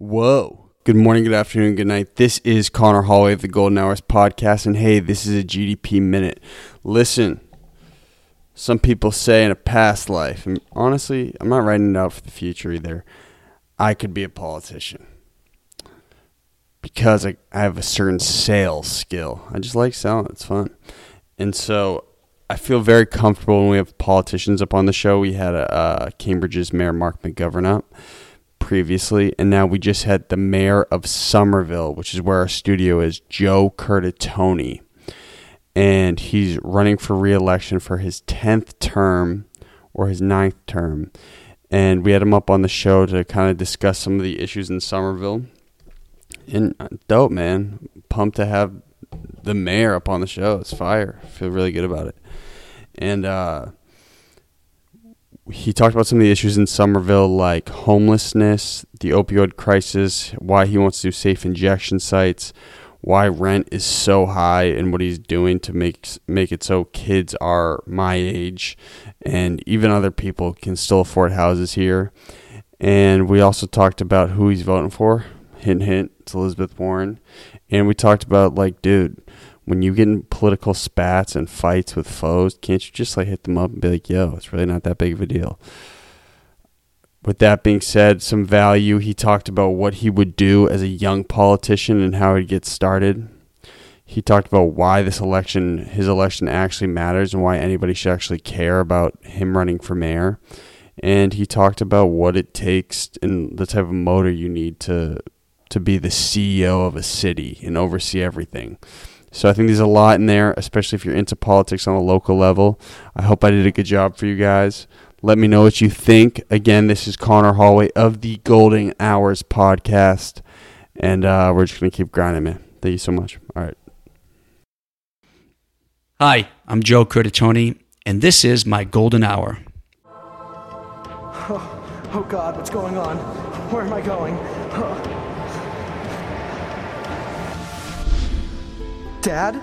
Whoa. Good morning, good afternoon, good night. This is Connor Hallway of the Golden Hours podcast, and hey, this is a GDP minute. Listen, some people say in a past life, and honestly, I'm not writing it out for the future either. I could be a politician because I, I have a certain sales skill. I just like selling, it's fun. And so I feel very comfortable when we have politicians up on the show. We had a, uh, Cambridge's Mayor Marc McGovern up previously, and now we just had the mayor of Somerville, which is where our studio is, Joe Curtatone. And he's running for reelection for his 10th term or his ninth term. And we had him up on the show to kind of discuss some of the issues in Somerville. And uh, dope, man. Pumped to have the mayor up on the show. It's fire. Feel really good about it. And uh, he talked about some of the issues in Somerville, like homelessness, the opioid crisis, why he wants to do safe injection sites, why rent is so high, and what he's doing to make make it so kids are my age, and even other people can still afford houses here. And we also talked about who he's voting for. Hint, hint, it's Elizabeth Warren. And we talked about like, dude, when you get in political spats and fights with foes, can't you just like hit them up and be like, yo, it's really not that big of a deal? With that being said, Somerville. He talked about what he would do as a young politician and how he'd get started. He talked about why this election, his election, actually matters and why anybody should actually care about him running for mayor. And he talked about what it takes and the type of motor you need to to be the CEO of a city and oversee everything. So I think there's a lot in there, especially if you're into politics on a local level. I hope I did a good job for you guys. Let me know what you think. Again, this is Connor Hallway of the Golden Hours podcast. And uh, we're just going to keep grinding, man. Thank you so much. All right. Hi, I'm Joe Curtatone, and this is my golden hour. Oh, oh God, what's going on? Where am I going? Oh. Dad?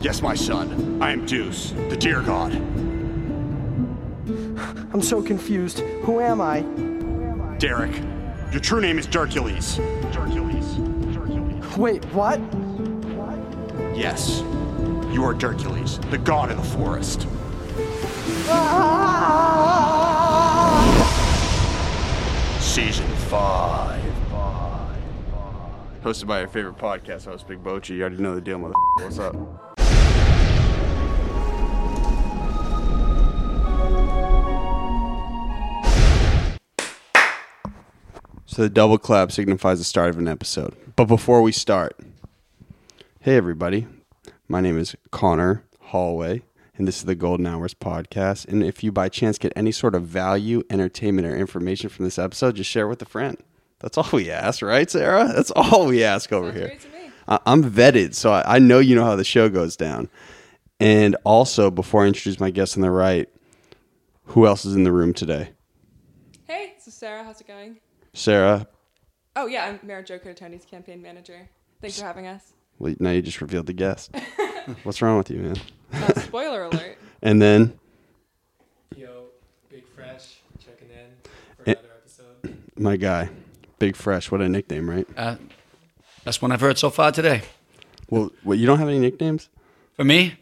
Yes, my son. I am Deuce, the deer god. I'm so confused. Who am I? Derek. Your true name is Darkules. Darkules. Darkules. Wait, what? Yes. You are Darkules, the god of the forest. Ah! Season 5. Hosted by your favorite podcast host, Big Bochi. You already know the deal, mother. What's up? So the double clap signifies the start of an episode. But before we start, hey everybody, my name is Connor Hallway, and this is the Golden Hours podcast. And if you by chance get any sort of value, entertainment, or information from this episode, just share it with a friend. That's all we ask, right, Sarah? That's all we ask over here. great to me. I- I'm vetted, so I-, I know you know how the show goes down. And also, before I introduce my guest on the right, who else is in the room today? Hey, this is Sarah. How's it going? Sarah. Oh yeah, I'm Mayor Joe Curtatone's campaign manager. Thanks for having us. Well, now you just revealed the guest. What's wrong with you, man? Uh, spoiler alert. And then Yo, Big Fresh checking in for another episode. my guy, Big Fresh. What a nickname, right? Uh, best one I've heard so far today. Well, what, you don't have any nicknames? For me,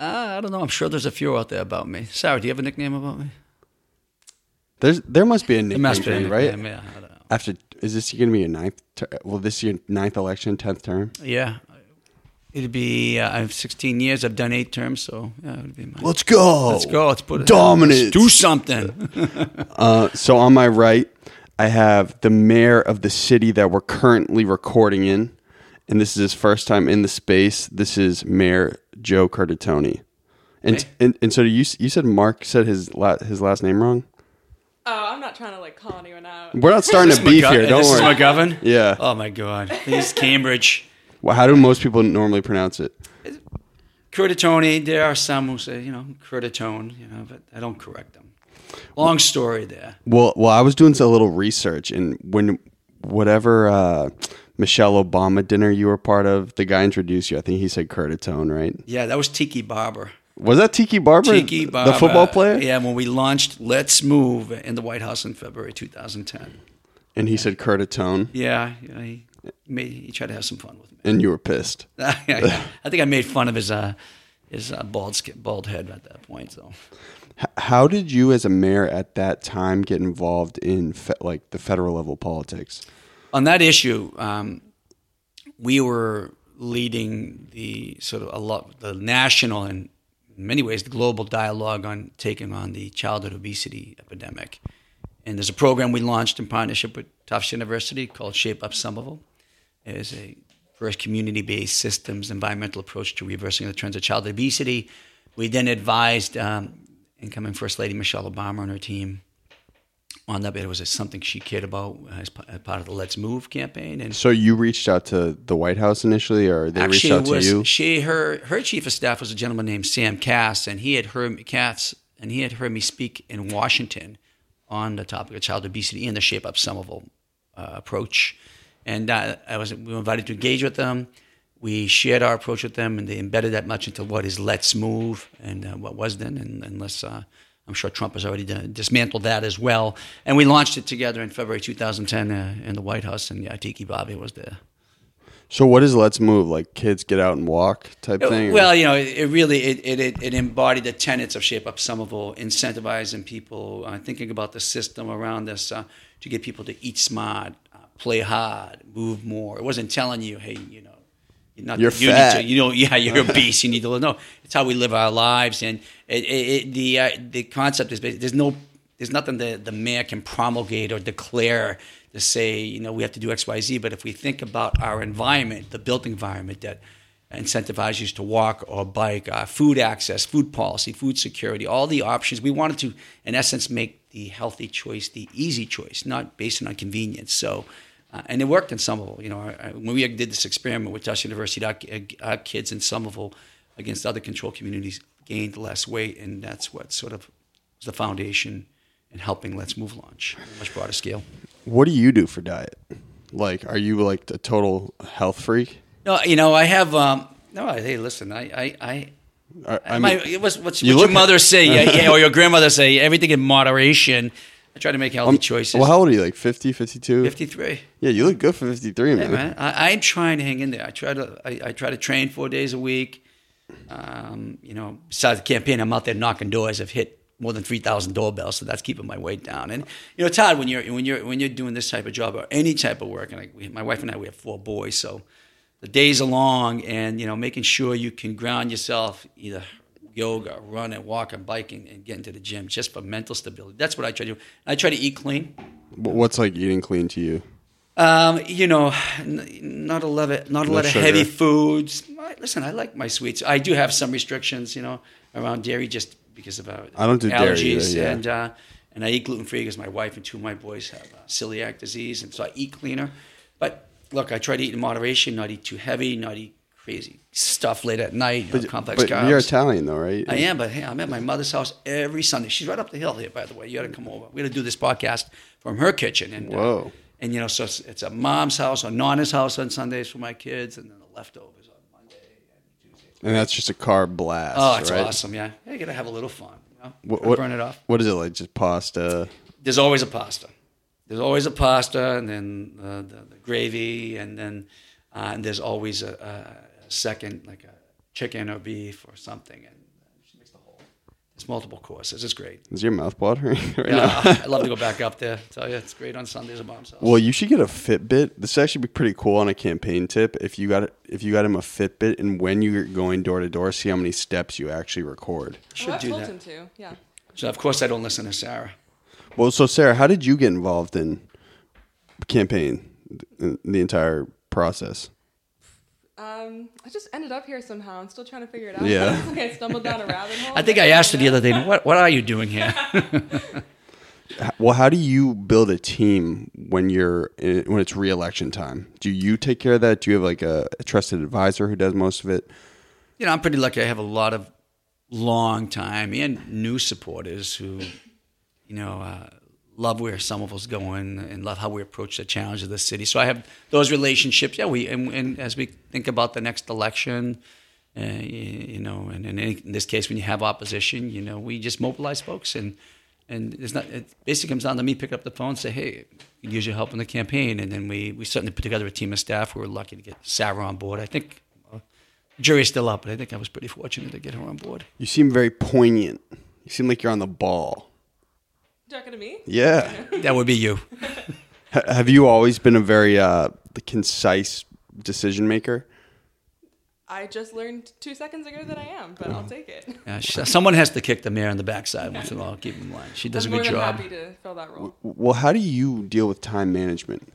uh, I don't know. I'm sure there's a few out there about me. Sarah, do you have a nickname about me? There's there must be a nickname must be a you, right? nickname, Yeah, I don't know. After is this going to be your ninth? Ter- well, this is your ninth election, tenth term. Yeah, it'd be. Uh, I have 16 years. I've done eight terms, so yeah, it would be mine. Let's go. Let's go. Let's put it. Dominance. Do something. Uh, so on my right, I have the mayor of the city that we're currently recording in, and this is his first time in the space. This is Mayor Joe Curtatone. And, Hey. and and so you you said Marc said his la- his last name wrong. Oh, I'm not trying to like call anyone out. We're not starting to beef McGo- here. Don't this worry. is McGovern. Yeah. Oh my God. He's Cambridge. Well, how do most people normally pronounce it? Curtatone. There are some who say, you know, Curtatone, you know, but I don't correct them. Long story there. Well, well, I was doing a little research, and when whatever uh, Michelle Obama dinner you were part of, the guy introduced you. I think he said Curtatone, right? Yeah, that was Tiki Barber. Was that Tiki Barber, Tiki Barber. the football player? Yeah, when we launched Let's Move in the White House in February 2010. And he said Curtatone, Yeah, know, he made, he tried to have some fun with me. and you were pissed. I think I made fun of his uh, his uh, bald bald head at that point. So How did you, as a mayor at that time, get involved in fe- like the federal level politics? on that issue, um, we were leading the sort of a lot the national and in many ways the global dialogue on taking on the childhood obesity epidemic. And there's a program we launched in partnership with Tufts University called Shape Up Somerville. It is a first community-based systems environmental approach to reversing the trends of childhood obesity. We then advised um, incoming First Lady Michelle Obama and her team on that. It was something she cared about as part of the Let's Move campaign. And So you reached out to the White House initially, or they reached out was to you? she her her chief of staff was a gentleman named Sam Kass, and he had heard me Kass, and he had heard me speak in Washington on the topic of child obesity and the Shape Up Somerville uh, approach. And uh, I was we were invited to engage with them. We shared our approach with them, and they embedded that much into what is Let's Move and uh, what was then, and, and let's. Uh, I'm sure Trump has already done, dismantled that as well. And we launched it together in February 2010 uh, in the White House, and yeah, Tiki Barber was there. So what is Let's Move? Like kids get out and walk type thing? or- Well, you know, it, it really it, it, it, embodied the tenets of Shape Up Somerville, incentivizing people, uh, thinking about the system around us uh, to get people to eat smart, uh, play hard, move more. It wasn't telling you, hey, you know, not You're you fat. to, you know, yeah, you're obese. You need to live. No, it's how we live our lives, and it, it, it, the uh, the concept is there's no there's nothing that the mayor can promulgate or declare to say you know we have to do X Y Z. But if we think about our environment, the built environment that incentivizes you to walk or bike, uh, food access, food policy, food security, all the options. We wanted to, in essence, make the healthy choice the easy choice, not based on convenience. So, uh, and it worked in Somerville. You know, I, I- when we did this experiment with Tufts University, our, our kids in Somerville against other control communities gained less weight, and that's what sort of was the foundation in helping Let's Move launch on a much broader scale. what do you do for diet? Like, are you like a total health freak? No, you know, I have. Um, no, hey, listen, I, I, I I, I My, mean, it was what's, you what your mother say, yeah, yeah, or your grandmother say. Everything in moderation. I try to make healthy um, choices. Well, how old are you? Like 50, 52? Fifty-three. Yeah, you look good for 53, Hey, man. man, I, I'm trying to hang in there. I try to. I, I try to train four days a week. Um, you know, besides the campaign, I'm out there knocking doors. I've hit more than three thousand doorbells, so that's keeping my weight down. And you know, it's hard when you're when you're when you're doing this type of job or any type of work. And like we, my wife and I, we have four boys, so the days are long, and you know, making sure you can ground yourself either yoga, run, and walk, and biking, and getting to the gym just for mental stability. That's what I try to do. I try to eat clean. What's like eating clean to you? Um, you know, n- not a lot of not a No lot of heavy foods. Listen, I like my sweets. I do have some restrictions, you know, around dairy just because of our I don't do dairy allergies, either, yeah. and uh, and I eat gluten free because my wife and two of my boys have uh, celiac disease, and so I eat cleaner. But look, I try to eat in moderation, not eat too heavy, not eat crazy stuff late at night, you know, complex but carbs. you're Italian, though, right? I am, but hey, I'm at my mother's house every Sunday. She's right up the hill here, by the way. You got to come over. We're gonna do this podcast from her kitchen, and uh, Whoa. and you know, so it's, it's a mom's house or Nana's house on Sundays for my kids, and then the leftovers on Monday and Tuesday. And that's just a carb blast. Oh, it's right? awesome! Yeah, you gotta have a little fun. You know? What, what- burn it off. What is it like? Just pasta? There's always a pasta. There's always a pasta, and then uh, the, the gravy, and then uh, and there's always a second, like a chicken or beef or something, and she makes the whole. It's multiple courses. It's great. Is your mouth watering right Yeah, now? I'd love to go back up there. Tell you, it's great on Sundays at mom's house. Well, you should get a Fitbit. This would actually be pretty cool on a campaign tip. If you got if you got him a Fitbit, and when you're going door to door, see how many steps you actually record. Oh, should well, I've do told that. him to. Yeah. So of course I don't listen to Sarah. Well, so Sarah, how did you get involved in campaign, in the entire process? Um, I just ended up here somehow. I'm still trying to figure it out. Yeah. Like I stumbled down a rabbit hole. I think I asked her the other day, what what are you doing here? Well, how do you build a team when you're in, when it's re-election time? Do you take care of that? Do you have like a, a trusted advisor who does most of it? you know, I'm pretty lucky. I have a lot of long time and new supporters who, you know, uh, love where Somerville's going and love how we approach the challenge of the city. So I have those relationships. Yeah, we and, and as we think about the next election, uh, you, you know, and in, any, in this case, when you have opposition, you know, we just mobilize folks and and it's not. It basically comes down to me picking up the phone, and say, "Hey, use your help in the campaign," and then we we certainly put together a team of staff. We were lucky to get Sarah on board. I think uh, jury's still up, but I think I was pretty fortunate to get her on board. You seem very poignant. You seem like you're on the ball. Talking to me? Yeah. That would be you. Have you always been a very uh, concise decision maker? I just learned two seconds ago that I am, but I'll take it. Yeah, she, someone has to kick the mayor in the backside once in a while. Keep in mind, she does I'm a more good job. happy to fill that role. Well, how do you deal with time management?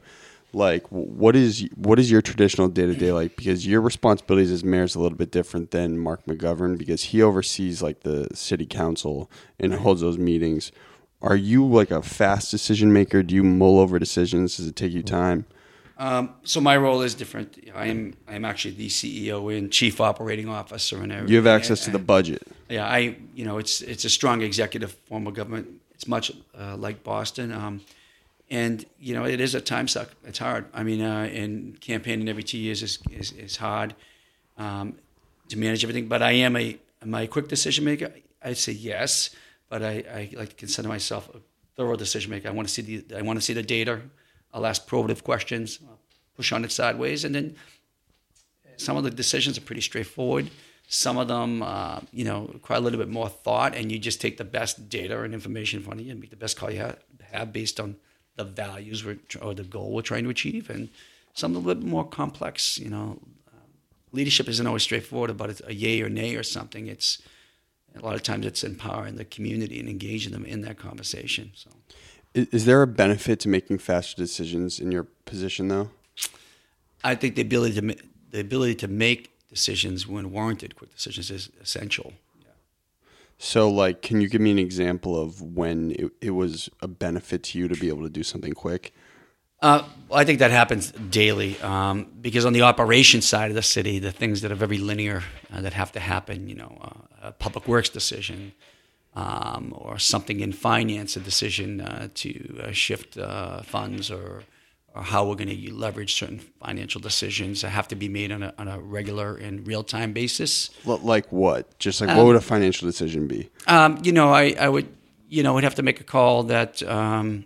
Like, what is what is your traditional day to day like? Because your responsibilities as mayor is a little bit different than Marc McGovern because he oversees like the city council and holds those meetings. Are you like a fast decision maker? Do you mull over decisions? Does it take you time? Um, so my role is different. I am I am actually the CEO and chief operating officer and everything. You have access to the budget. Yeah, I you know it's it's a strong executive form of government. It's much uh, like Boston, um, and you know it is a time suck. It's hard. I mean, uh, and campaigning every two years is is, is hard um, to manage everything. But I am a am I a quick decision maker? I'd say yes, but I, I like to consider myself a thorough decision maker. I want to see the I want to see the data. I'll ask probative questions, I'll push on it sideways, and then some of the decisions are pretty straightforward. Some of them, uh, you know, require a little bit more thought, and you just take the best data and information in front of you and make the best call you ha- have based on the values or the goal we're trying to achieve. And some a little bit more complex, you know. Um, leadership isn't always straightforward about a yay or nay or something. It's a lot of times it's empowering the community and engaging them in that conversation. So. Is, is there a benefit to making faster decisions in your position though? I think the ability to the ability to make decisions when warranted, quick decisions, is essential. Yeah. So, like, can you give me an example of when it, it was a benefit to you to be able to do something quick? Uh, well, I think that happens daily um, because on the operation side of the city, the things that are very linear uh, that have to happen, you know, uh, a public works decision um, or something in finance, a decision uh, to uh, shift uh, funds or, or how we're going to leverage certain financial decisions that have to be made on a, on a regular and real time basis. Like what? Just like what would a financial decision be? Um, you know, I, I would, you know, would have to make a call that um,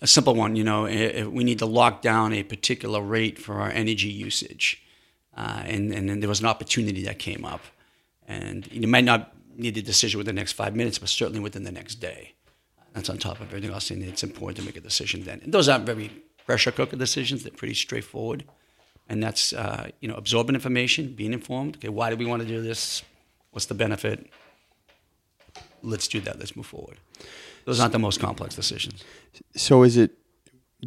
a simple one. You know, we need to lock down a particular rate for our energy usage, uh, and and then there was an opportunity that came up, and you might not need a decision within the next five minutes, but certainly within the next day. That's on top of everything else, and it's important to make a decision then. And those aren't very pressure cooker decisions; they're pretty straightforward. And that's uh, you know absorbing information, being informed. Okay, why do we want to do this? What's the benefit? Let's do that. Let's move forward. Those aren't the most complex decisions. So, is it?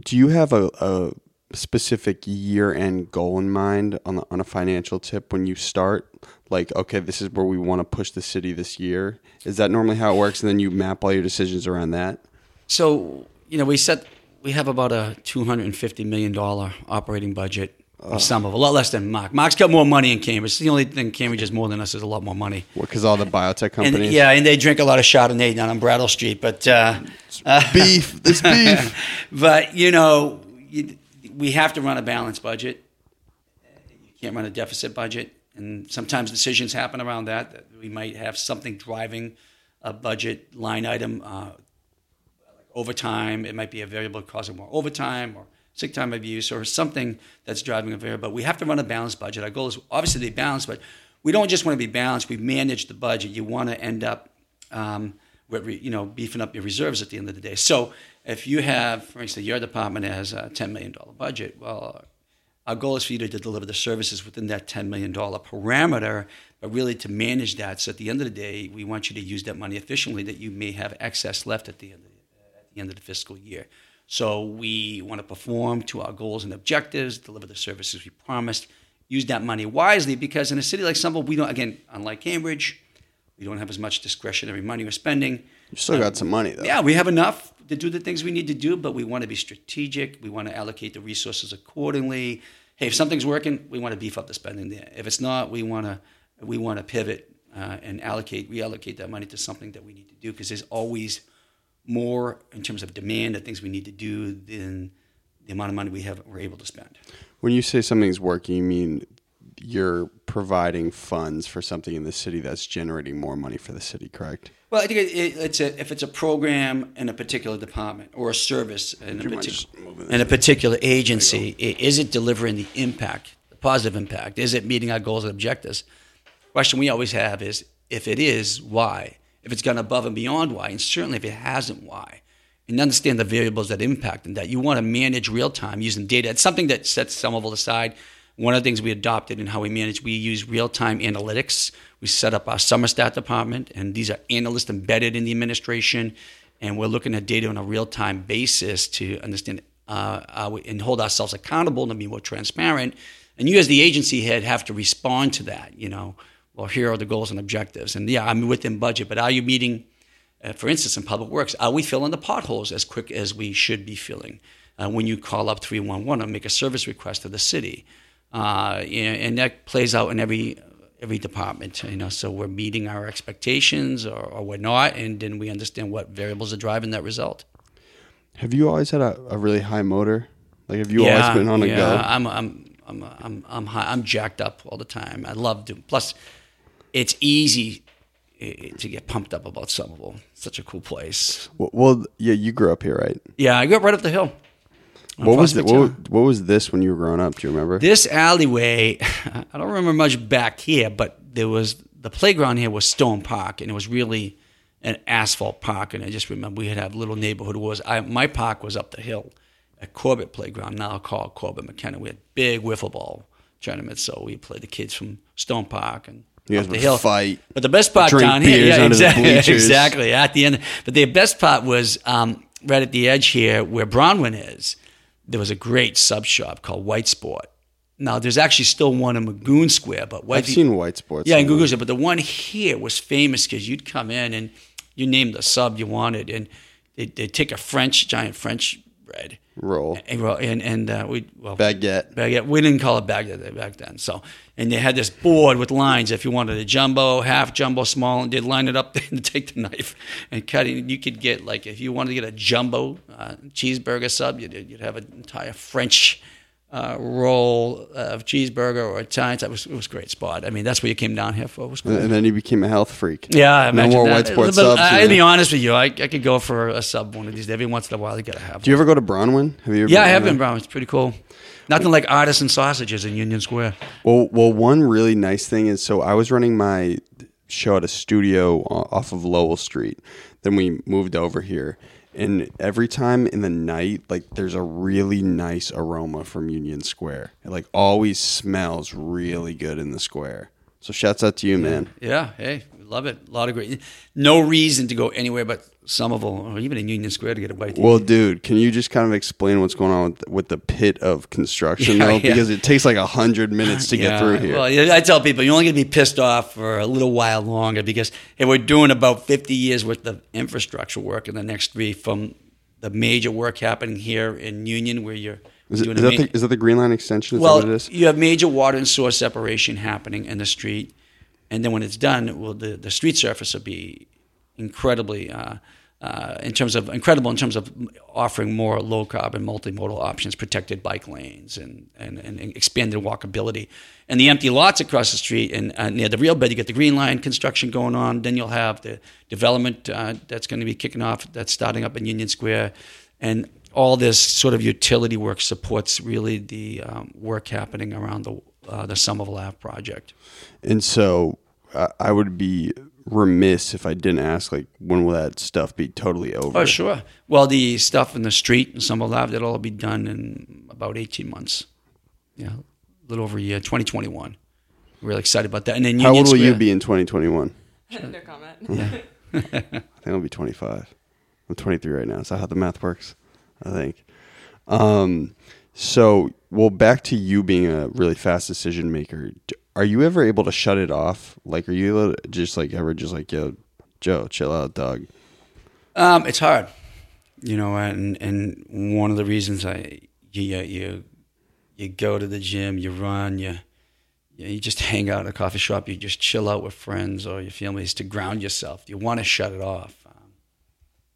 Do you have a, a specific year-end goal in mind on the, on a financial tip when you start? Like, okay, this is where we want to push the city this year. Is that normally how it works? And then you map all your decisions around that. So you know, we set we have about a two hundred and fifty million dollar operating budget. For Some of a lot less than Marc. Marc's got more money in Cambridge. The only thing Cambridge has more than us is a lot more money. Because all the biotech And companies. yeah, and they drink a lot of Chardonnay down on Brattle Street. But uh, beef. This beef. but you know, you, we have to run a balanced budget. You can't run a deficit budget, and sometimes decisions happen around that. that we might have something driving a budget line item, uh, like overtime. It might be a variable causing more overtime or sick time abuse or something that's driving a variable. But we have to run a balanced budget. Our goal is obviously to be balanced, but we don't just want to be balanced. We manage the budget. You want to end up um, with, you know, beefing up your reserves at the end of the day. So if you have, for instance, your department has a $10 million budget, well, our goal is for you to deliver the services within that $10 million parameter, but really to manage that. So at the end of the day, we want you to use that money efficiently that you may have excess left at the end of the, at the, end of the fiscal year. So we want to perform to our goals and objectives, deliver the services we promised, use that money wisely because in a city like Somerville, we don't, again, unlike Cambridge, we don't have as much discretionary money we're spending. You still got some money though. Yeah, we have enough to do the things we need to do, but we want to be strategic. We want to allocate the resources accordingly. Hey, if something's working, we want to beef up the spending there. If it's not, we want to we want to pivot uh, and allocate reallocate that money to something that we need to do because there's always more in terms of demand and things we need to do than the amount of money we have we're able to spend. When you say something's working, you mean you're providing funds for something in the city that's generating more money for the city, correct? Well, I think it, it, it's a, if it's a program in a particular department or a service in a, partic- in a particular agency, i- is it delivering the impact, the positive impact? Is it meeting our goals and objectives? Question we always have is if it is, why? If it's gone above and beyond, why? And certainly if it hasn't, why? And understand the variables that impact and that you want to manage real time using data. It's something that sets Somerville aside. One of the things we adopted in how we manage, we use real time analytics. We set up our SomerStat department, and these are analysts embedded in the administration. And we're looking at data on a real time basis to understand uh, uh, and hold ourselves accountable and be more transparent. And you, as the agency head, have to respond to that. You know, well, here are the goals and objectives. And yeah, I'm within budget, but are you meeting? Uh, for instance, in public works, are we filling the potholes as quick as we should be filling? Uh, when you call up 311 and make a service request to the city, uh, and, and that plays out in every every department. You know, so we're meeting our expectations, or, or we're not, and then we understand what variables are driving that result. Have you always had a, a really high motor? Like, have you always been on a yeah, go? I'm, I'm, I'm, I'm, I'm, high, I'm jacked up all the time. I love doing. Plus, it's easy eh, to get pumped up about Somerville. Such a cool place. Well, well, yeah, you grew up here, right? Yeah, I grew up right up the hill. What was it? Prospect What, what was this when you were growing up? Do you remember? This alleyway, I don't remember much back here, but there was the playground here was Stone Park, and it was really an asphalt park. And I just remember we had a little neighborhood. Was I, my park was up the hill at Corbett Playground, now called Corbett McKenna. We had big wiffle ball tournaments, so we played the kids from Stone Park and You guys up the hill. fight, But the best part drink down here, yeah, exactly, exactly at the end. But the best part was um, right at the edge here, where Bronwyn is. There was a great sub shop called White Sport. Now there's actually still one in Magoun Square, but White I've seen White Sports. yeah, in. Google Square. But the one here was famous because you'd come in and you named the sub you wanted, and they'd, they'd take a French giant French bread roll and and, and uh, we well baguette. baguette. We didn't call it baguette back then. So, and they had this board with lines. If you wanted a jumbo, half jumbo, small, and they'd line it up and take the knife and cut it. You could get like if you wanted to get a jumbo uh, cheeseburger sub, you'd, you'd have an entire French. Uh, roll of cheeseburger or Italian. That was it was a great spot. I mean, that's what you came down here for. It was cool. And then you became a health freak. Yeah, I no more that. White Sports But subs. I'll be honest with you, I, I could go for a sub one of these. Every once in a while, you gotta have. Do you ever go to Bronwyn? Have you? Ever yeah, I have been, Bronwyn. It's pretty cool. Nothing like artisan sausages in Union Square. Well, well, one really nice thing is so I was running my show at a studio off of Lowell Street. Then we moved over here, and every time in the night, like there's a really nice aroma from Union Square. It like always smells really good in the square. So shouts out to you, man. Yeah, hey, love it. A lot of great. No reason to go anywhere but Somerville or even in Union Square to get a bite. Well, dude, can you just kind of explain what's going on with, with the pit of construction Yeah, though? yeah. Because it takes like a hundred uh, minutes to get through here. Well, I tell people you're only going to be pissed off for a little while longer because hey, we're doing about 50 years worth of infrastructure work in the next three from the major work happening here in Union where you're is, it, doing is, that ma- the, is that the Green Line extension? Is well, that what it is? you have major water and sewer separation happening in the street, and then when it's done, well, the, the street surface will be incredibly, uh, uh, in terms of incredible in terms of offering more low carbon multimodal options, protected bike lanes, and, and, and expanded walkability. And the empty lots across the street and uh, near the real bed, you get the green line construction going on. Then you'll have the development uh, that's going to be kicking off, that's starting up in Union Square, and all this sort of utility work supports really the um, work happening around the uh, the Somerville Ave project. And so uh, I would be remiss if I didn't ask, like, when will that stuff be totally over? Oh, sure. Well, the stuff in the street and some Ave, that, that'll all be done in about 18 months. Yeah, a little over a year, 2021. We're really excited about that. And then How old will you be in 2021? no comment. I think I'll be 25. I'm 23 right now. Is that how the math works? I think. Um, so, well, back to you being a really fast decision maker. Are you ever able to shut it off? Like, are you just like ever just like, yo, Joe, chill out, dog? Um, it's hard, you know, and and one of the reasons I you you you go to the gym, you run, you you, just hang out at a coffee shop, you just chill out with friends or your family is to ground yourself. You want to shut it off, um,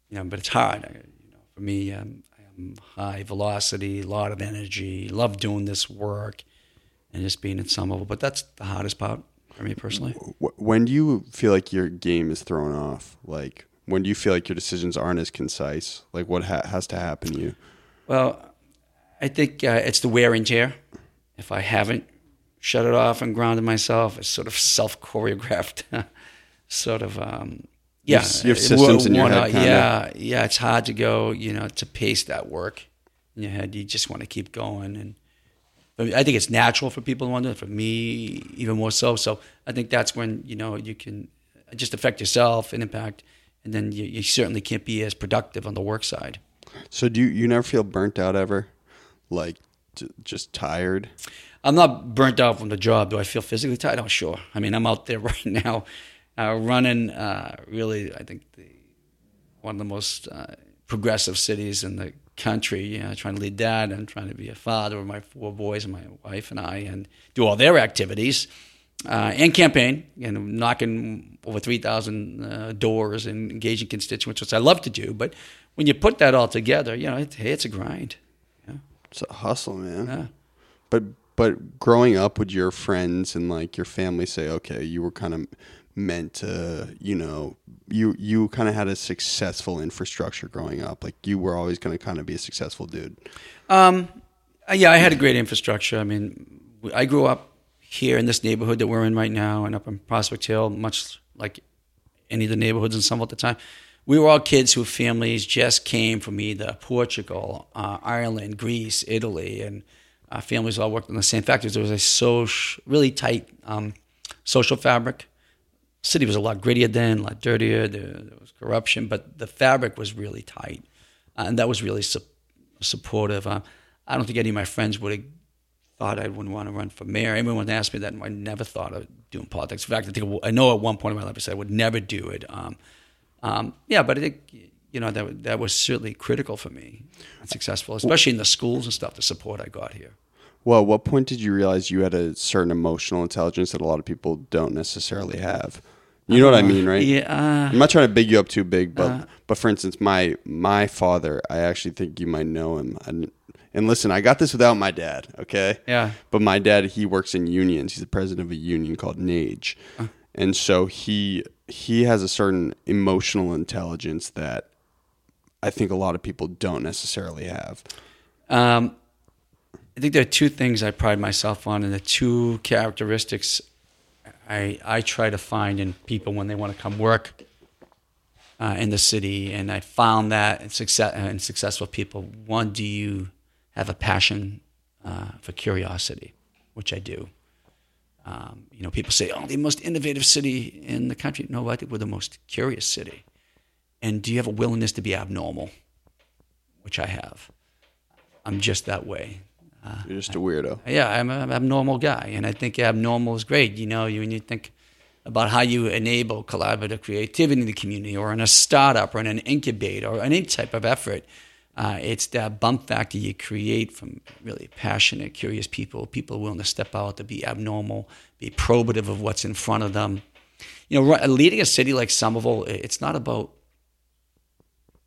you know, but it's hard. I, you know, for me, um, I'm high velocity, a lot of energy, love doing this work, and just being in Somerville. But that's the hardest part for me personally. When do you feel like your game is thrown off? Like when do you feel like your decisions aren't as concise? Like what ha- has to happen to you? Well, I think uh, it's the wear and tear. If I haven't shut it off and grounded myself, it's sort of self choreographed, sort of. Um, yeah, have- you have uh, systems in your head, kinda. Yeah, yeah. It's hard to go, you know, to pace that work in your head. You just want to keep going, and I think it's natural for people to want to. For me, even more so. So I think that's when you know you can just affect yourself and impact, and then you, you certainly can't be as productive on the work side. So do you, you never feel burnt out ever? Like j- just tired? I'm not burnt out from the job. Do I feel physically tired? Oh, sure. I mean, I'm out there right now, uh, running. Uh, really, I think the, one of the most uh, progressive cities in the country. You know, trying to lead that and trying to be a father of my four boys and my wife and I, and do all their activities. Uh, and campaign, and knocking over 3,000 uh, doors and engaging constituents, which I love to do. But when you put that all together, you know, it, hey, it's a grind. It's a hustle, man. Yeah. But but growing up, would your friends and like your family say, okay, you were kind of meant to, you know, you you kind of had a successful infrastructure growing up. Like you were always going to kind of be a successful dude. Um, uh, yeah, I had a great infrastructure. I mean, I grew up here in this neighborhood that we're in right now, and up in Prospect Hill, much like any of the neighborhoods in Somerville at the time. We were all kids whose families just came from either Portugal, uh, Ireland, Greece, Italy, and our families all worked in the same factories. There was a social, really tight um, social fabric. City was a lot grittier then, a lot dirtier. There, there was corruption, but the fabric was really tight, uh, and that was really su- supportive. Uh, I don't think any of my friends would have thought I wouldn't want to run for mayor. Everyone asked me that, I never thought of doing politics. In fact, I think I know at one point in my life I said I would never do it. Um, um, yeah, but I think you know that that was certainly critical for me, successful, especially in the schools and stuff. The support I got here. Well, what point did you realize you had a certain emotional intelligence that a lot of people don't necessarily have? You know what I mean, right? Yeah. uh, I'm not trying to big you up too big, but but for instance, my my father, I actually think you might know him. And, and listen, I got this without my dad, okay? Yeah. But my dad, he works in unions. He's the president of a union called NAGE, and so he he has a certain emotional intelligence that I think a lot of people don't necessarily have. Um, I think there are two things I pride myself on, and the two characteristics I I try to find in people when they want to come work uh, in the city, and I found that in success in successful people. One, do you have a passion uh, for curiosity, which I do. Um, you know, people say, "Oh, the most innovative city in the country." No, I think we're the most curious city. And do you have a willingness to be abnormal, which I have. I'm just that way. You're just a weirdo. Yeah, I'm an abnormal guy, and I think abnormal is great. You know, you when you think about how you enable collaborative creativity in the community, or in a startup, or in an incubator, or any type of effort, uh, it's that bump factor you create from really passionate, curious people, people willing to step out to be abnormal, be probative of what's in front of them. You know, leading a city like Somerville, it's not about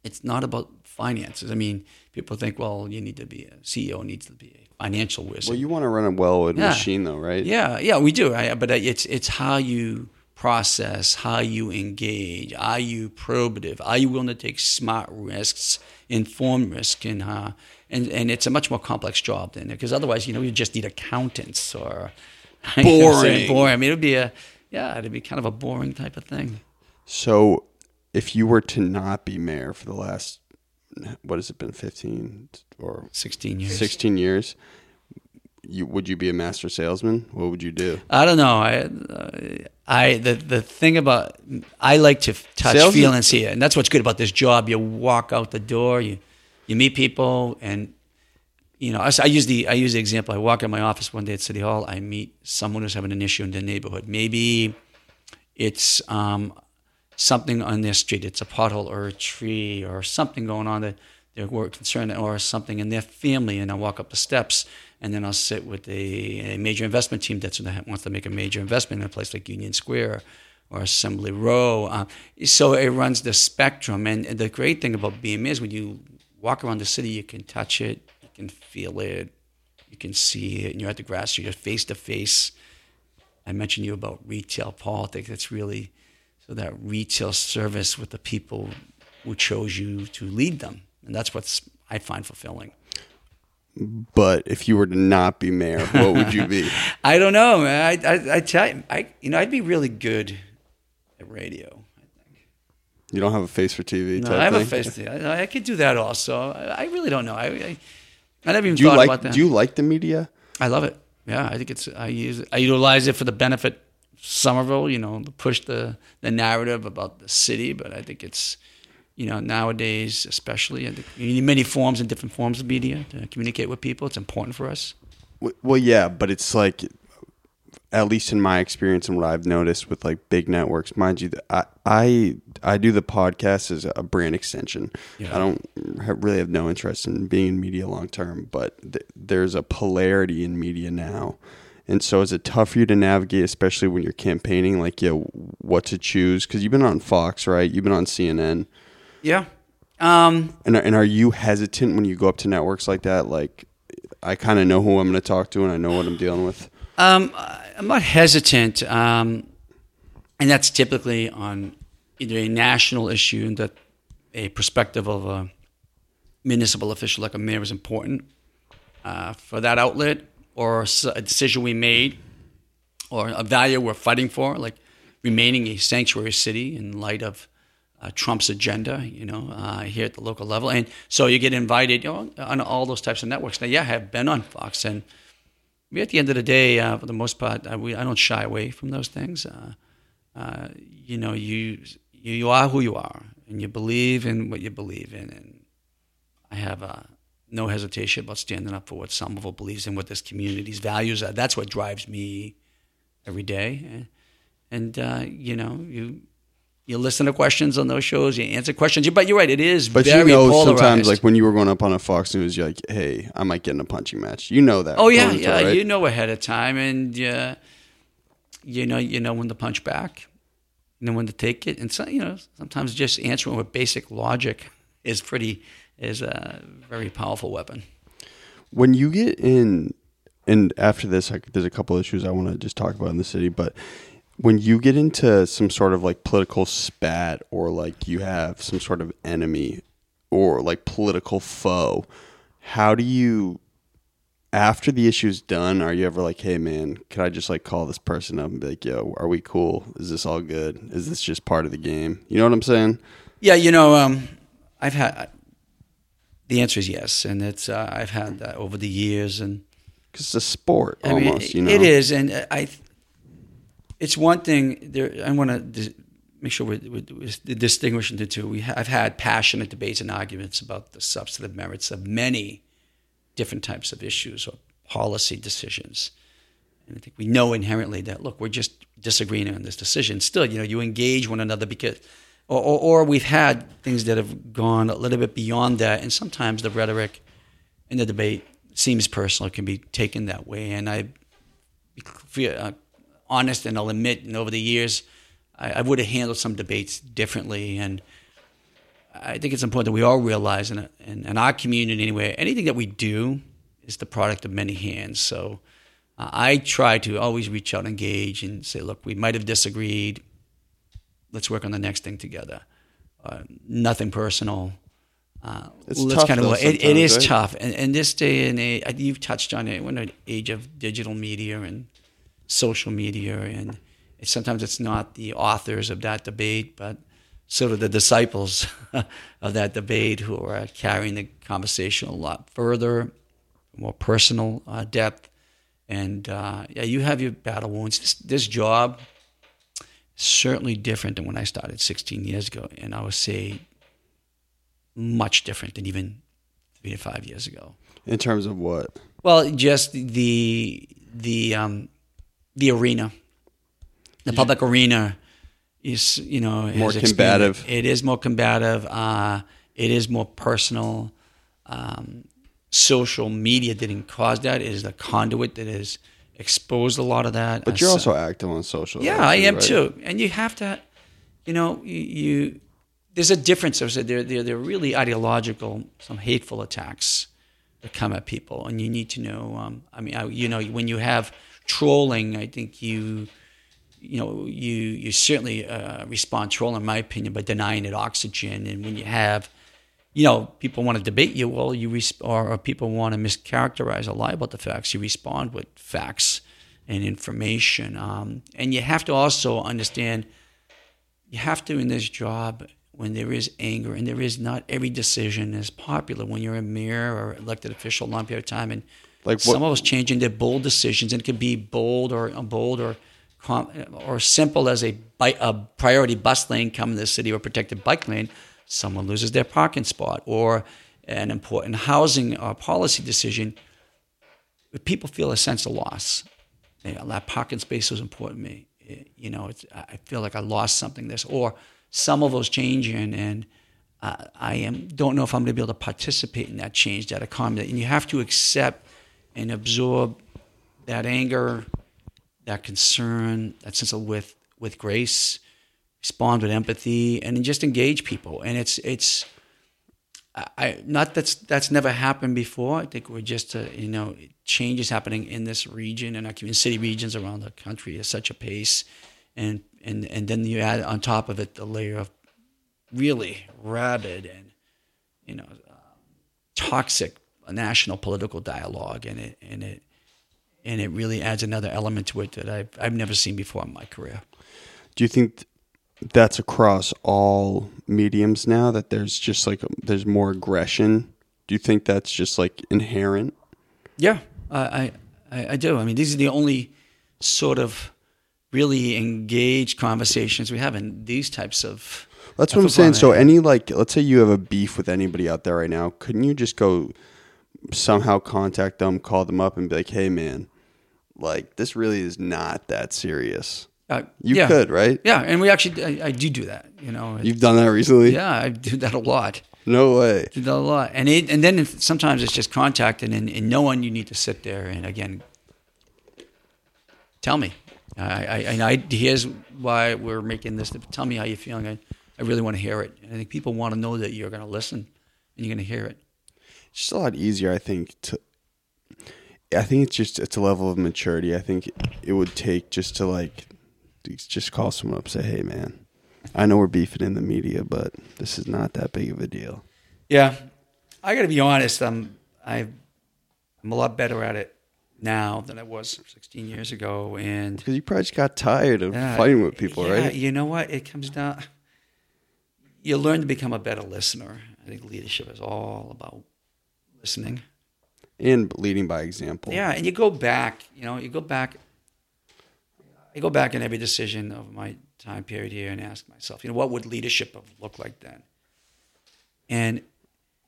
it's not about finances. I mean, people think, well, you need to be a CEO needs to be a financial wizard. Well, you want to run a well-oiled Yeah. machine, though, right? Yeah, yeah, we do. I, but it's it's how you process, how you engage, are you probative, are you willing to take smart risks, informed risk, and uh, and and it's a much more complex job than it because otherwise, you know, you just need accountants or Boring. boring. I mean, it'd be a yeah, it'd be kind of a boring type of thing. So, if you were to not be mayor for the last, what has it been, fifteen or Sixteen years. sixteen years, you would you be a master salesman? What would you do? I don't know. I, uh, I the the thing about I like to touch Sales is- feelings here, and that's what's good about this job. You walk out the door, you you meet people, and you know. I use the I use the example. I walk in my office one day at City Hall. I meet someone who's having an issue in their neighborhood. Maybe it's um, something on their street. It's a pothole or a tree or something going on that they're concerned or something in their family. And I walk up the steps and then I'll sit with a, a major investment team that wants to make a major investment in a place like Union Square or Assembly Row. Uh, so it runs the spectrum. And the great thing about being is when you walk around the city, you can touch it, you can feel it, You can see it, and you're at the grassroots, you're face to face. I mentioned you about retail politics. That's really so that retail service with the people who chose you to lead them, and that's what I find fulfilling. But if you were to not be mayor, what would you be? I don't know. man. I, I, I tell you, I, you know, I'd be really good at radio. You don't have a face for TV. No, I have a face. to- I, I could do that also. I, I really don't know. I, I, I never even Do you thought like? about that. Do you like the media? I love it. Yeah, I think it's. I use. it- I utilize it for the benefit of Somerville. You know, push the the narrative about the city. But I think it's, you know, nowadays especially, you need many forms and different forms of media to communicate with people. It's important for us. Well, yeah, but it's like, at least in my experience and what I've noticed with like big networks, mind you, I I, I do the podcast as a brand extension. Yeah. I don't have, really have no interest in being in media long term, but th- there's a polarity in media now. And so, is it tough for you to navigate, especially when you're campaigning? Like, yeah, what to choose? Because you've been on Fox, right? You've been on CNN, Yeah. Um, and and are you hesitant when you go up to networks like that? Like, I kind of know who I'm going to talk to, and I know what I'm dealing with. Um, I'm not hesitant, um, and that's typically on either a national issue and that a perspective of a municipal official like a mayor is important uh, for that outlet, or a decision we made, or a value we're fighting for, like remaining a sanctuary city in light of uh, Trump's agenda, you know, uh, here at the local level. And so you get invited you know, on all those types of networks. Now, yeah, I have been on Fox, and we, at the end of the day, uh, for the most part, I, we, I don't shy away from those things. Uh, uh, you know, you you are who you are, and you believe in what you believe in. And I have uh, no hesitation about standing up for what Somerville believes in, what this community's values are. That's what drives me every day. And, uh, you know, you you listen to questions on those shows, you answer questions. But you're right, it is But very you know, polarized. sometimes like when you were going up on a Fox News, you're like, "Hey, I might get in a punching match." You know that. Oh yeah, yeah. it, right? You know ahead of time, and uh, you know you know when to punch back, you know when to take it, and so you know sometimes just answering with basic logic is pretty is a very powerful weapon. when you get in, and after this, I, there's a couple issues I want to just talk about in the city. But when you get into some sort of like political spat, or like you have some sort of enemy, or like political foe, how do you? After the issue's done, are you ever like, "Hey, man, could I just like call this person up and be like, yo, are we cool? Is this all good? Is this just part of the game?" You know what I'm saying? Yeah, you know, um, I've had the answer is yes, and it's uh, I've had that over the years, and Because it's a sport, I mean, almost. you know, it is, and I. It's one thing. There, I want to dis- make sure we're, we're, distinguishing the two. We ha- I've had passionate debates and arguments about the substantive merits of many different types of issues or policy decisions. And I think we know inherently that look, we're just disagreeing on this decision. Still, you know, you engage one another because, or, or, or we've had things that have gone a little bit beyond that, and sometimes the rhetoric in the debate seems personal, can be taken that way. And I, feel, uh, honest, and I'll admit, and over the years, I, I would have handled some debates differently. And I think it's important that we all realize, in, in, in our community anyway, anything that we do is the product of many hands. So uh, I try to always reach out, and engage, and say, look, we might have disagreed. Let's work on the next thing together. Uh, nothing personal. Uh, It's tough, kind of it, it is right? tough, and, and this day and age, you've touched on it. We're in an age of digital media and social media, and it's, sometimes it's not the authors of that debate, but sort of the disciples of that debate who are carrying the conversation a lot further, more personal uh, depth. And uh, yeah, you have your battle wounds. This, this job certainly different than when I started 16 years ago, and I would say much different than even three to five years ago. in terms of what? Well, just the the um, the arena, the public arena is you know More expanded. combative. It is more combative. Uh, it is more personal. Um, social media didn't cause that. It is the conduit that has exposed a lot of that. But you're so- also active on social. yeah, I am right? too. And you have to, you know, you, you there's a difference. I said there, there, there are really ideological, some hateful attacks that come at people, and you need to know. Um, I mean, I, you know, when you have trolling, I think you, you know, you you certainly uh, respond trolling, in my opinion, by denying it oxygen. And when you have, you know, people want to debate you, well, you resp- or, or people want to mischaracterize or lie about the facts, you respond with facts and information. Um, and you have to also understand, you have to in this job when there is anger and there is not every decision is popular when you're a mayor or elected official a long period of time and Like what- some of us changing their bold decisions and it could be bold or bold or com- or simple as a, a priority bus lane coming to the city or protected bike lane someone loses their parking spot or an important housing or policy decision people feel a sense of loss you know, that parking space was important to me. It- you know, I feel like I lost something this, or some of those changing, and uh, I am don't know if I'm going to be able to participate in that change, that economy. And you have to accept and absorb that anger, that concern, that sense of with with grace, respond with empathy, and just engage people. And it's it's I not that's that's never happened before. I think we're just uh, you know changes happening in this region and our community city regions around the country at such a pace, and and and then you add on top of it the layer of really rabid and you know toxic national political dialogue, and it and it and it really adds another element to it that I've I've never seen before in my career. Do you think that's across all mediums now that there's just like there's more aggression? Do you think that's just like inherent? Yeah, I, I, I do. I mean, these are the only sort of really engaged conversations we have in these types of. That's what I'm saying. So any like let's say you have a beef with anybody out there right now, couldn't you just go somehow contact them, call them up and be like, "Hey man, like this really is not that serious." Uh, You yeah. could, right? Yeah, and we actually, I, I do do that. You know, You've done that recently? yeah, I do that a lot. No way. Do that a lot, and it, and then if- sometimes it's just contacting and, and knowing you need to sit there and again, tell me. I, I, and I here's why we're making this. Tell me how you're feeling. I, I really want to hear it. And I think people want to know that you're going to listen and you're going to hear it. It's just a lot easier, I think, to I think it's just it's a level of maturity. I think it would take just to like just call someone up, say, "Hey, man, I know we're beefing in the media, but this is not that big of a deal." Yeah, I got to be honest. I'm I, I'm a lot better at it now than I was 16 years ago, and Because you probably just got tired of yeah, fighting with people, yeah, right? You know what? It comes down. You learn to become a better listener. I think leadership is all about listening. And leading by example. Yeah, and you go back. You know, you go back. I go back in every decision of my time period here and ask myself, you know, what would leadership have looked like then? And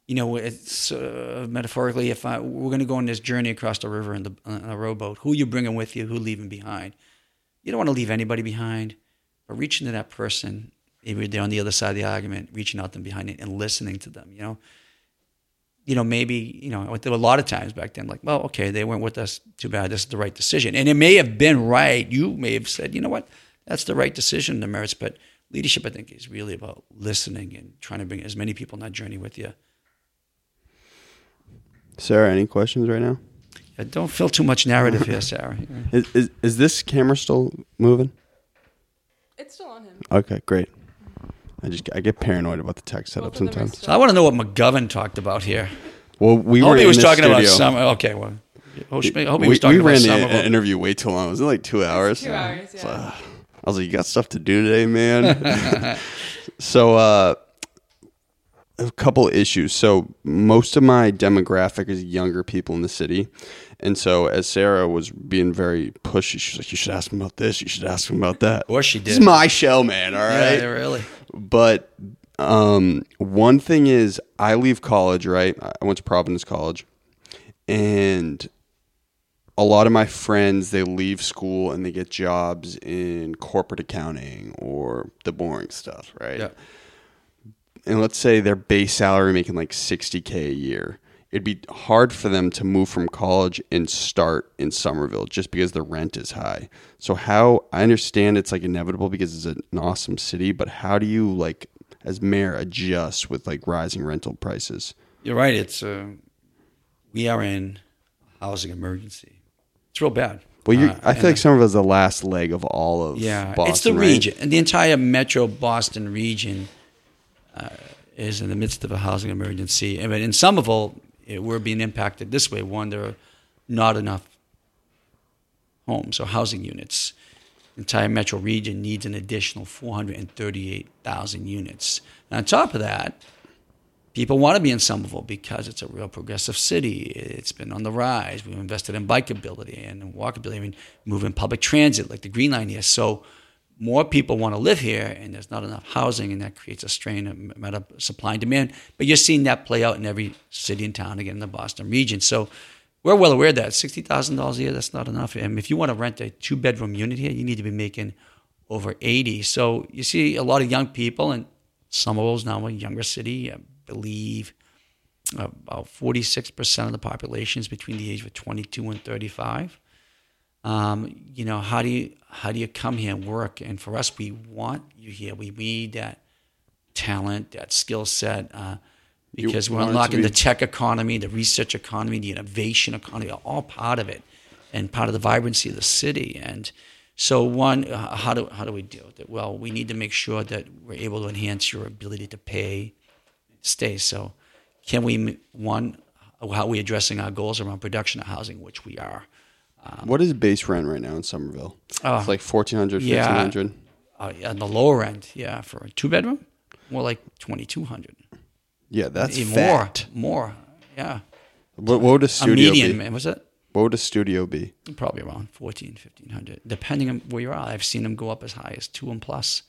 you know, it's uh, metaphorically, if I, we're going to go on this journey across the river in, the, on a rowboat, who you bringing with you, who leaving behind? You don't want to leave anybody behind, but reaching to that person, if they're on the other side of the argument, reaching out to them behind it and listening to them. You know, you know, maybe, you know, there were a lot of times back then, like, well, okay, they weren't with us. Too bad. This is the right decision. And it may have been right. You may have said, you know what, that's the right decision, the merits. But leadership, I think, is really about listening and trying to bring as many people on that journey with you. Sarah, any questions right now? Yeah, don't feel too much narrative here, Sarah. Is, is is this camera still moving? It's still on him. Okay, great. I just I get paranoid about the tech setup Both of them are sometimes. So I want to know what McGovern talked about here. Well, we I were hope he was the talking about some. Okay, well, I hope he we, was talking we about ran some the of them. interview way too long. Was it like two hours? Two hours, yeah. I was like, "You got stuff to do today, man." so, uh, a couple issues. So, most of my demographic is younger people in the city, and so as Sarah was being very pushy, she's like, "You should ask him about this. You should ask him about that." Course she This is my show, man. All right. Yeah, really. But um, one thing is, I leave college, right? I went to Providence College, and a lot of my friends they leave school and they get jobs in corporate accounting or the boring stuff, right? Yeah. And let's say their base salary making like 60k a year. It'd be hard for them to move from college and start in Somerville just because the rent is high. So how I understand it's like inevitable because it's an awesome city, but how do you like as mayor adjust with like rising rental prices? You're right. It's uh, we are in housing emergency. It's real bad. Well, Uh, I feel like Somerville's the last leg of all of yeah, Boston, it's the region, and the entire Metro Boston region uh, is in the midst of a housing emergency. Mean, in Somerville, it, we're being impacted this way. One, there are not enough homes or housing units. The entire metro region needs an additional 438,000 units. And on top of that, people want to be in Somerville because it's a real progressive city. It's been on the rise. We've invested in bikeability and walkability. I mean, moving public transit like the Green Line here. So more people want to live here, and there's not enough housing, and that creates a strain of of supply and demand. But you're seeing that play out in every city and town, again, in the Boston region. So we're well aware of that sixty thousand dollars a year that's not enough. And if you want to rent a two bedroom unit here, you need to be making over eighty. So you see a lot of young people, and Somerville's now a younger city. I believe uh, about forty six percent of the population is between the age of twenty two and thirty five. Um, you know, how do you how do you come here and work? And for us, we want you here. We need that talent, that skill set. Uh, You because we're it to unlocking be- the tech economy, the research economy, the innovation economy, all part of it, and part of the vibrancy of the city. And so, one, uh, how do how do we deal with it? Well, we need to make sure that we're able to enhance your ability to pay, stay. So, can we one, how are we addressing our goals around production of housing, which we are. What is base rent right now in Somerville? Oh, it's like 1400 yeah. 1500 Uh, on the lower end, yeah, for a two bedroom, more like twenty two hundred. Yeah, that's more, fat. more, yeah. What, what would a A studio median, be? was it? What would a studio be? probably around 14 1500 depending on where you are i've seen them go up as high as two and plus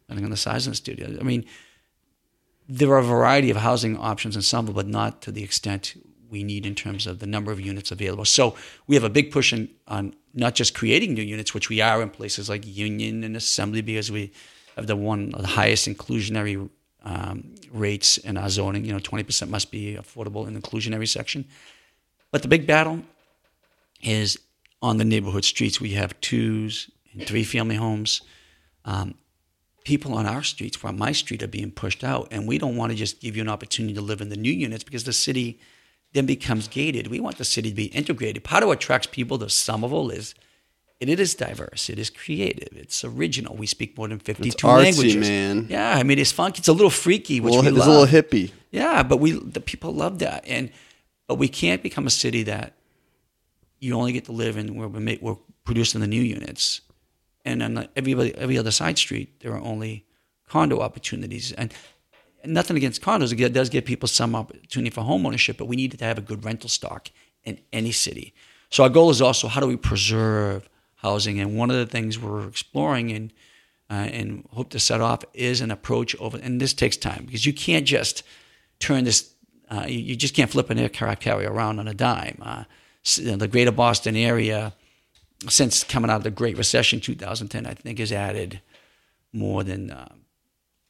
depending on the size of the studio i mean there are a variety of housing options in Somerville, but not to the extent we need in terms of the number of units available. So we have a big push in, on not just creating new units, which we are in places like Union and Assembly, because we have the one of the highest inclusionary um, rates in our zoning. You know, 20% must be affordable in the inclusionary section. But the big battle is on the neighborhood streets. We have twos and three family homes. Um, people on our streets, from my street, are being pushed out, and we don't want to just give you an opportunity to live in the new units because the city then becomes gated. We want the city to be integrated. Part of what attracts people to Somerville is it, it is diverse, it is creative, it's original. We speak more than fifty-two artsy, languages. man. Yeah, I mean it's funky. It's a little freaky, which Well, we it's love. a little hippie. Yeah, but we the people love that, and but we can't become a city that you only get to live in where we're, we're producing the new units, and on every every other side street there are only condo opportunities, and, and nothing against condos. It does give people some opportunity for home ownership, but we need to have a good rental stock in any city. So our goal is also how do we preserve housing, and one of the things we're exploring and uh, and hope to set off is an approach over, and this takes time because you can't just turn this, uh, you, you just can't flip an aircraft carrier around on a dime. Uh, the greater Boston area, since coming out of the Great Recession 2010, I think has added more than uh,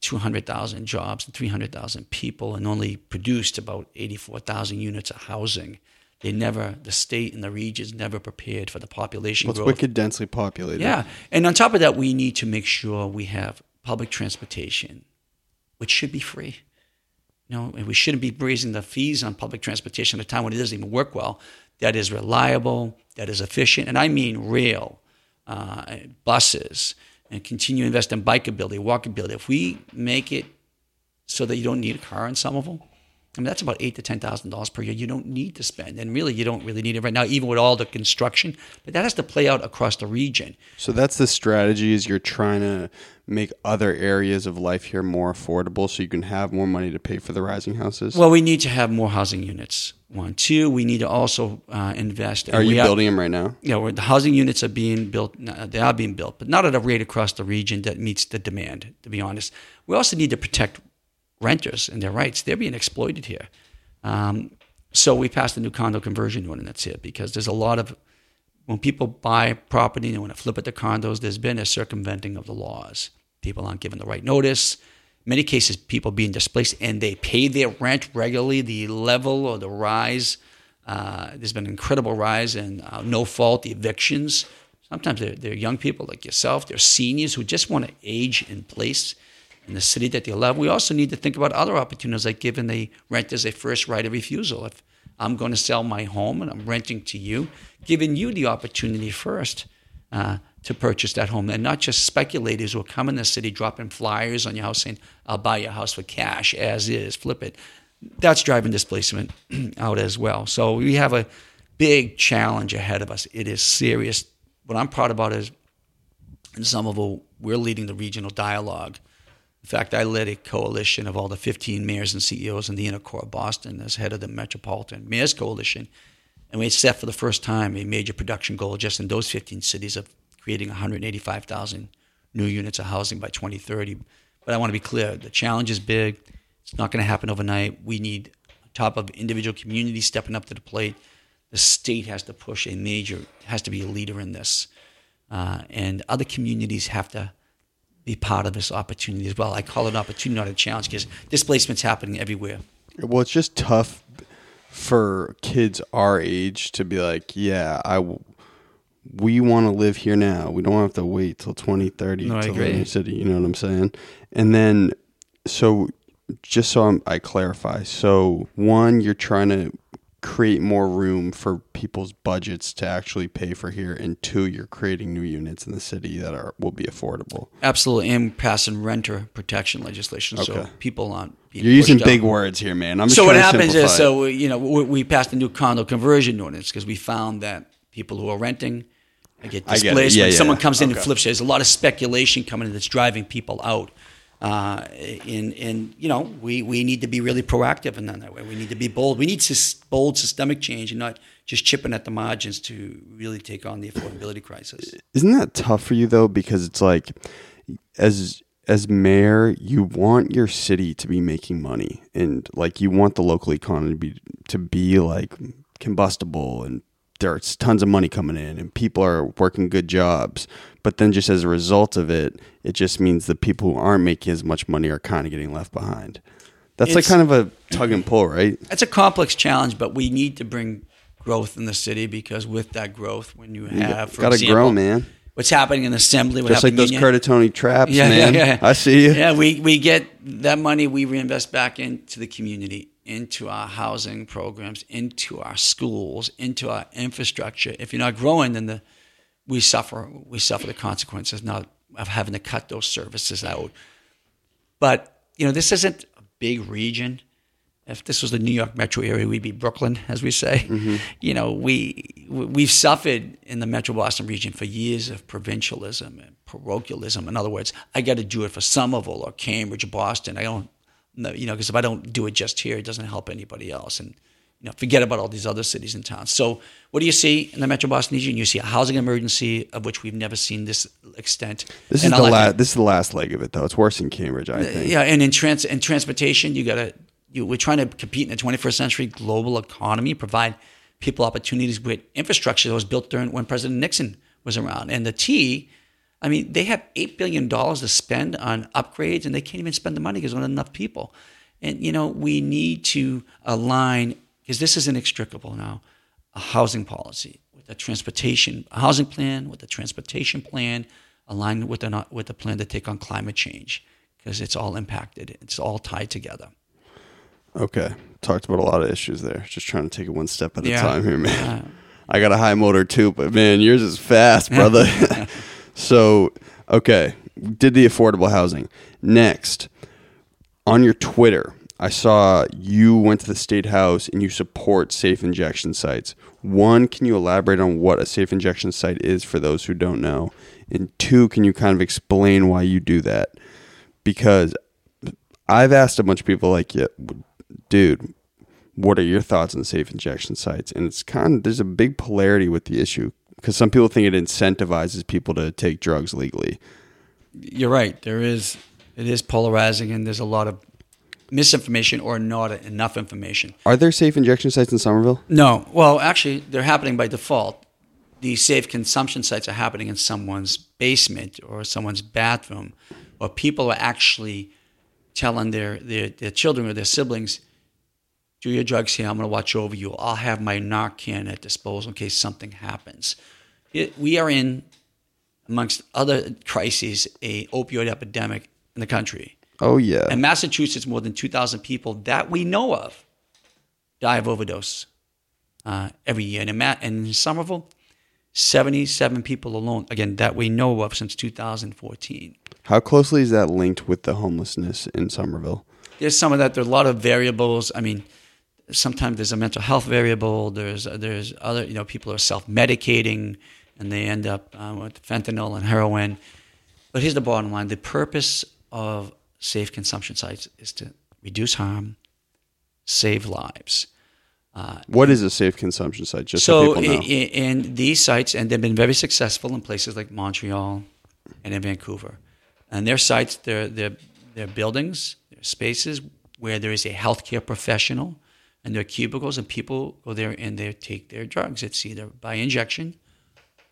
200,000 jobs and 300,000 people and only produced about 84,000 units of housing. They never, the state and the regions never prepared for the population Well, it's growth. wicked densely populated. Yeah. And on top of that, we need to make sure we have public transportation, which should be free. You know, and we shouldn't be raising the fees on public transportation at a time when it doesn't even work well. That is reliable, that is efficient, and I mean rail, uh, buses, and continue to invest in bikeability, walkability. If we make it so that you don't need a car in Somerville, I mean that's about eight to ten thousand dollars per year. You don't need to spend, and really you don't really need it right now, even with all the construction. But that has to play out across the region. So that's the strategy is you're trying to make other areas of life here more affordable so you can have more money to pay for the rising houses. Well, we need to have more housing units. One, two, we need to also uh, invest. and are you building them right now? Yeah, where the housing units are being built. uh, They are being built, but not at a rate across the region that meets the demand. To be honest, we also need to protect renters and their rights. They're being exploited here. Um, so we passed a new condo conversion ordinance here because there's a lot of when people buy property and they want to flip it to condos, there's been a circumventing of the laws. People aren't given the right notice. In many cases, people being displaced and they pay their rent regularly. The level or the rise, uh, there's been an incredible rise in uh, no fault evictions. Sometimes they're, they're young people like yourself, they're seniors who just want to age in place in the city that they love. We also need to think about other opportunities like giving the rent renters a first right of refusal. If I'm going to sell my home and I'm renting to you, giving you the opportunity first uh, to purchase that home. And not just speculators who will come in the city dropping flyers on your house saying, I'll buy your house for cash as is, flip it. That's driving displacement out as well. So we have a big challenge ahead of us. It is serious. What I'm proud about is in Somerville, we're leading the regional dialogue. In fact, I led a coalition of all the 15 mayors and CEOs in the inner core of Boston as head of the Metropolitan Mayors Coalition. And we set for the first time a major production goal just in those 15 cities of creating 185,000 new units of housing by 2030. But I want to be clear the challenge is big. It's not going to happen overnight. We need, top of individual communities stepping up to the plate, the state has to push a major, has to be a leader in this. Uh, and other communities have to be part of this opportunity as well. I call it an opportunity, not a challenge, because displacement's happening everywhere. Well, it's just tough for kids our age to be like, yeah, I, w- we want to live here now. We don't have to wait till 2030 No, to live in the city. You know what I'm saying? And then, so just so I'm, I clarify, so one, you're trying to create more room for people's budgets to actually pay for here, and two, you're creating new units in the city that are will be affordable. Absolutely, and passing renter protection legislation, so people aren't. Being You're using big words here, man. I'm just So what happens is, so you know, we, we passed a new condo conversion ordinance because we found that people who are renting get I get displaced. Yeah, when yeah, someone comes in and Okay. flips, there's a lot of speculation coming in that's driving people out. Uh, and and you know, we we need to be really proactive in that way. We need to be bold. We need sys- bold systemic change and not just chipping at the margins to really take on the affordability crisis. Isn't that tough for you though? Because it's like, as as mayor, you want your city to be making money, and like you want the local economy to be to be like combustible, and there's tons of money coming in, and people are working good jobs. But then, just as a result of it, it just means the people who aren't making as much money are kind of getting left behind. That's like kind of a tug and pull, right? It's a complex challenge, but we need to bring growth in the city because with that growth, when you have, for Gotta grow, man. what's happening in assembly, what Just like those Curtatone traps, yeah, man. Yeah, yeah. I see you. Yeah, we, we get that money, we reinvest back into the community, into our housing programs, into our schools, into our infrastructure. If you're not growing, then the we suffer we suffer the consequences not of having to cut those services out. But you know, this isn't a big region. If this was the New York metro area, we'd be Brooklyn, as we say. Mm-hmm. You know, we we've suffered in the Metro Boston region for years of provincialism and parochialism. In other words, I got to do it for Somerville or Cambridge or Boston. I don't, you know, because if I don't do it just here, it doesn't help anybody else. And you know, forget about all these other cities and towns. So, what do you see in the Metro Boston region? You see a housing emergency of which we've never seen this extent. This is And the I'll let last. This is the last leg of it, though. It's worse in Cambridge, I think. yeah, and in trans in transportation, you got to you, we're trying to compete in the 21st century global economy, provide people opportunities with infrastructure that was built during when President Nixon was around. And the T, I mean, they have eight billion dollars to spend on upgrades, and they can't even spend the money because there's not enough people. And you know, we need to align because this is inextricable now. A housing policy with a transportation a housing plan, with a transportation plan, aligned with the with the plan to take on climate change because it's all impacted. It's all tied together. Okay. Talked about a lot of issues there. Just trying to take it one step at a time here, man. I got a high motor too, but man, yours is fast, brother. so, okay. Did the affordable housing. Next, on your Twitter, I saw you went to the state house and you support safe injection sites. One, can you elaborate on what a safe injection site is for those who don't know? And two, can you kind of explain why you do that? Because I've asked a bunch of people like, dude, what are your thoughts on safe injection sites? And it's kind of there's a big polarity with the issue because some people think it incentivizes people to take drugs legally. You're right. There is it is polarizing, and there's a lot of misinformation or not enough information. Are there safe injection sites in Somerville? No. Well, actually, they're happening by default. The safe consumption sites are happening in someone's basement or someone's bathroom, or people are actually telling their, their, their children or their siblings, do your drugs here. I'm going to watch over you. I'll have my Narcan at disposal in case something happens. It, we are in, amongst other crises, a opioid epidemic in the country. Oh yeah. In Massachusetts, more than 2,000 people that we know of die of overdose uh, every year. And in, Ma- and in Somerville, 77 people alone, again, that we know of since 2014. How closely is that linked with the homelessness in Somerville? There's some of that. There's a lot of variables. I mean, sometimes there's a mental health variable. There's there's other you know people are self medicating and they end up uh, with fentanyl and heroin. But here's the bottom line: the purpose of safe consumption sites is to reduce harm, save lives. What is a safe consumption site? Just so, So, people know. i- i- in these sites, and they've been very successful in places like Montreal and in Vancouver. And their sites, they're, they're, they're buildings, they're spaces where there is a healthcare professional, and they're cubicles, and people go there and they take their drugs. It's either by injection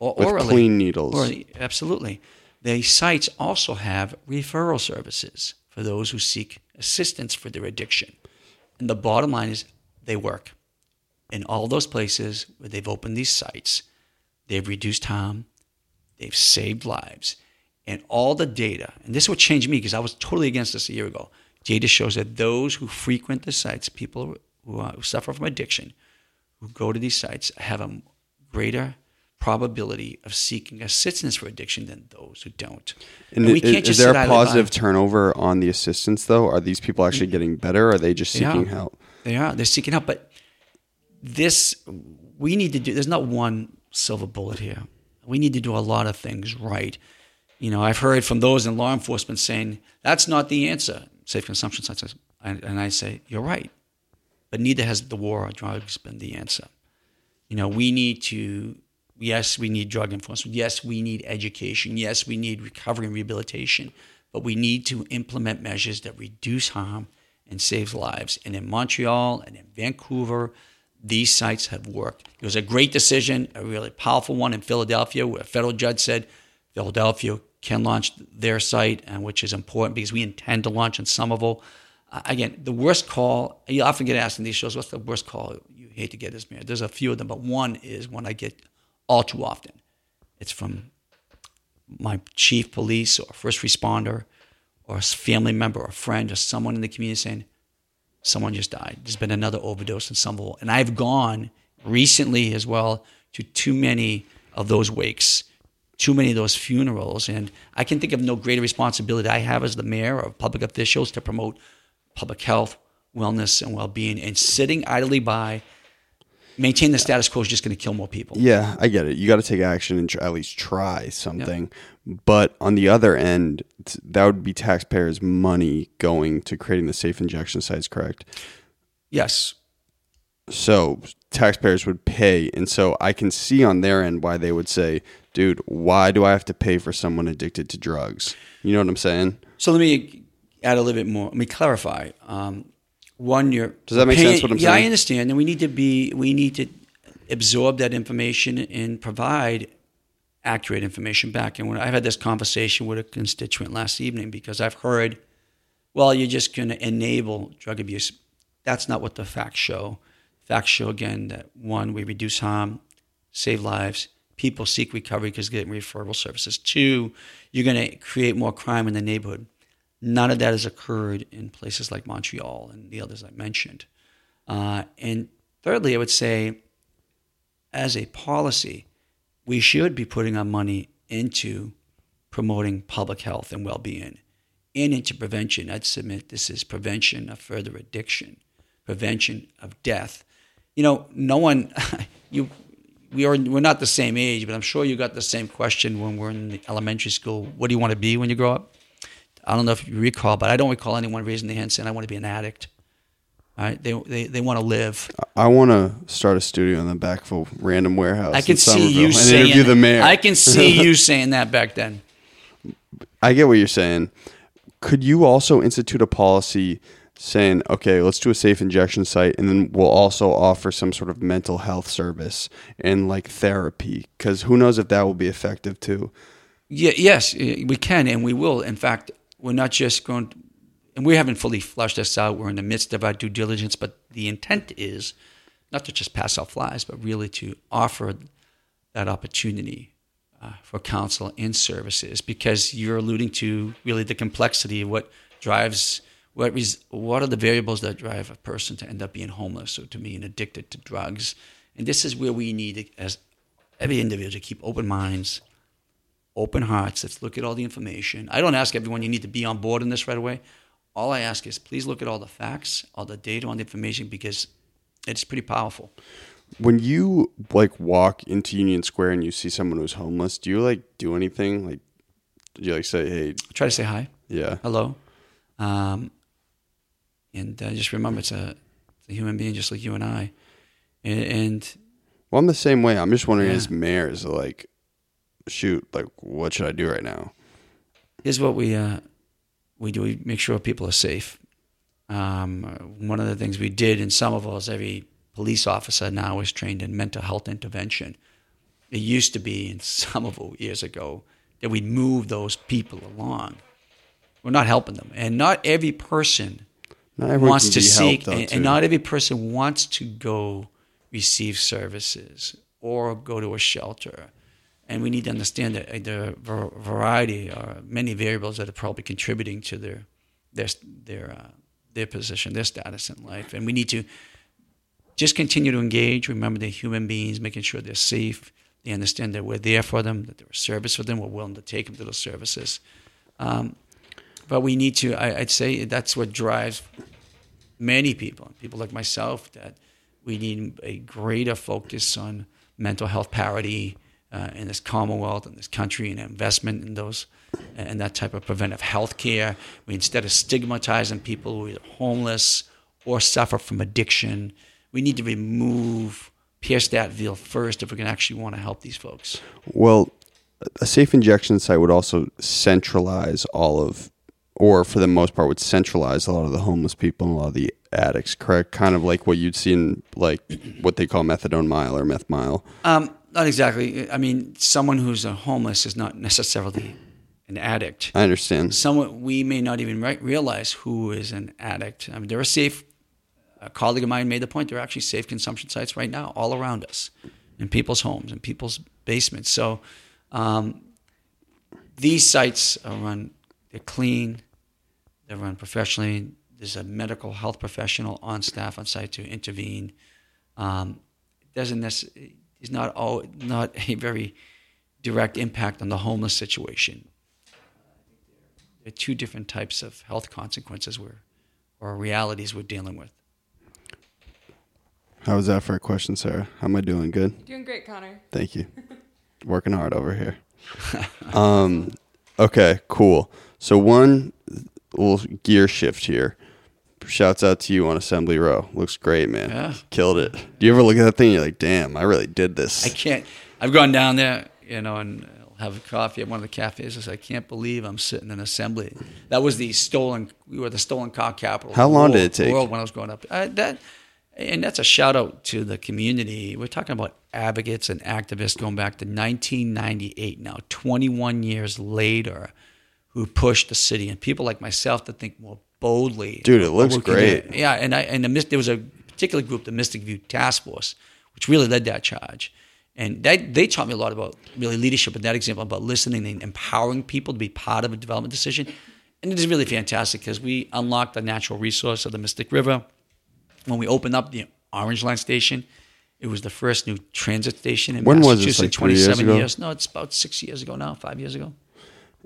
or With orally. clean needles. Or, absolutely. The sites also have referral services for those who seek assistance for their addiction. And the bottom line is they work. In all those places where they've opened these sites, they've reduced harm, they've saved lives. And all the data, and this is what changed me because I was totally against this a year ago. Data shows that those who frequent the sites, people who, uh, who suffer from addiction, who go to these sites, have a greater probability of seeking assistance for addiction than those who don't. And we i- can't is just there a positive turnover on the assistance though? Are these people actually mm. getting better? Or are they just seeking are. help? They are. They're seeking help. But this, we need to do, there's not one silver bullet here. We need to do a lot of things right. You know, I've heard from those in law enforcement saying, that's not the answer, safe consumption sites. And and I say, you're right. But neither has the war on drugs been the answer. You know, we need to, yes, we need drug enforcement. Yes, we need education. Yes, we need recovery and rehabilitation. But we need to implement measures that reduce harm and save lives. And in Montreal and in Vancouver, these sites have worked. It was a great decision, a really powerful one in Philadelphia, where a federal judge said Philadelphia can launch their site, and which is important because we intend to launch in Somerville. Uh, again, the worst call, you often get asked in these shows, what's the worst call you hate to get as mayor? There's a few of them, but one is when I get all too often. It's from my chief police or first responder or a family member or a friend or someone in the community saying, someone just died. There's been another overdose in Somerville. And I've gone recently as well to too many of those wakes, too many of those funerals. And I can think of no greater responsibility I have as the mayor or public officials to promote public health, wellness, and well being. And sitting idly by, maintain the status quo is just going to kill more people. Yeah, I get it. You got to take action and tr- at least try something. But on the other end, t- that would be taxpayers' money going to creating the safe injection sites, correct? Yes. So taxpayers would pay. And so I can see on their end why they would say, dude, why do I have to pay for someone addicted to drugs? You know what I'm saying? So let me add a little bit more. Let me clarify. Um, one, you're Does that make paying- sense what I'm saying. yeah, I understand, and we need to be we need to absorb that information and provide accurate information back. And when I had this conversation with a constituent last evening, because I've heard, well, you're just going to enable drug abuse. That's not what the facts show. Facts show again that one, we reduce harm, save lives. People seek recovery because they're getting referral services. Two, you're going to create more crime in the neighborhood. None of that has occurred in places like Montreal and the others I mentioned. Uh, and thirdly, I would say, as a policy, we should be putting our money into promoting public health and well-being and into prevention. I'd submit this is prevention of further addiction, prevention of death. You know, no one, you, we are we're not the same age, but I'm sure you got the same question when we're in elementary school. What do you want to be when you grow up? I don't know if you recall, but I don't recall anyone raising their hand saying, "I want to be an addict." All right, they they, they want to live. I want to start a studio in the back of a random warehouse. I can see you saying. interview the mayor. I can see you saying that back then. I get what you're saying. Could you also institute a policy saying, okay, let's do a safe injection site, and then we'll also offer some sort of mental health service and like therapy? Because who knows if that will be effective too. Yeah, yes, we can and we will. In fact, we're not just going, to, and we haven't fully flushed this out. We're in the midst of our due diligence, but the intent is not to just pass out flies, but really to offer that opportunity uh, for counsel and services because you're alluding to really the complexity of what drives what res, what are the variables that drive a person to end up being homeless or to being addicted to drugs And this is where we need, as every individual, to keep open minds, open hearts. Let's look at all the information. I don't ask everyone you need to be on board in this right away. All I ask is please look at all the facts, all the data, all the information, because it's pretty powerful. When you like walk into Union Square and you see someone who's homeless, do you like do anything? Like, do you like say, "Hey, Try to say hi. yeah, hello. Um, and uh, just remember, it's a, it's a human being just like you and I. And, and Well, I'm the same way. I'm just wondering, Yeah. as mayors, like, shoot, like, what should I do right now? here's what we uh, we do: we make sure people are safe. Um, one of the things we did in Somerville is every police officer now is trained in mental health intervention. It used to be in Somerville years ago that we'd move those people along. We're not helping them, and not every person Not wants to seek, helped, and, and not every person wants to go receive services or go to a shelter. And we need to understand that uh, the var- variety or many variables that are probably contributing to their their their uh, their position, their status in life. And we need to just continue to engage. Remember, they're human beings, making sure they're safe. They understand that we're there for them, that there's service for them. We're willing to take them to those services. Um, but we need to. I, I'd say that's what drives many people, people like myself, that we need a greater focus on mental health parity uh, in this Commonwealth and this country and investment in those and that type of preventive health care. We instead of stigmatizing people who are homeless or suffer from addiction, we need to remove pierce that veil first if we're going to actually want to help these folks. Well, a safe injection site would also centralize all of, or for the most part, would centralize a lot of the homeless people and a lot of the addicts. Correct, kind of like what you'd see in like what they call methadone mile or meth mile. Um, not exactly. I mean, someone who's a homeless is not necessarily an addict. I understand. someone we may not even re- realize who is an addict. I mean, there are safe. A colleague of mine made the point there are actually safe consumption sites right now all around us, in people's homes, in people's basements. So um, these sites are run. They're clean. They're run professionally. There's a medical health professional on staff on site to intervene. Um, doesn't necessarily. Is not all not a very direct impact on the homeless situation there are two different types of health consequences we're, or realities we're dealing with. How was that for a question, Sarah? How am I doing? Good. Doing great, Connor. Thank you. Working hard over here. um, okay, cool. So one little gear shift here. Shouts out to you on Assembly Row. Looks great, man. Yeah. Killed it. Do you ever look at that thing? And you're like, damn, I really did this. I can't. I've gone down there, you know, and have a coffee at one of the cafes. I say, I can't believe I'm sitting in assembly. That was the stolen. We were the stolen car capital. How long did it take? World when I was growing up. Uh, that, and that's a shout out to the community. We're talking about advocates and activists going back to 1998 now, 21 years later, who pushed the city and people like myself to think more boldly. Dude, it looks what we do. great. Yeah, and I and the, there was a particular group, the Mystic View Task Force, which really led that charge. And that, they taught me a lot about really leadership in that example, about listening and empowering people to be part of a development decision. And it is really fantastic because we unlocked the natural resource of the Mystic River. When we opened up the Orange Line station, it was the first new transit station in When was Massachusetts this, in like three years 27 ago? years. No, it's about six years ago now, five years ago.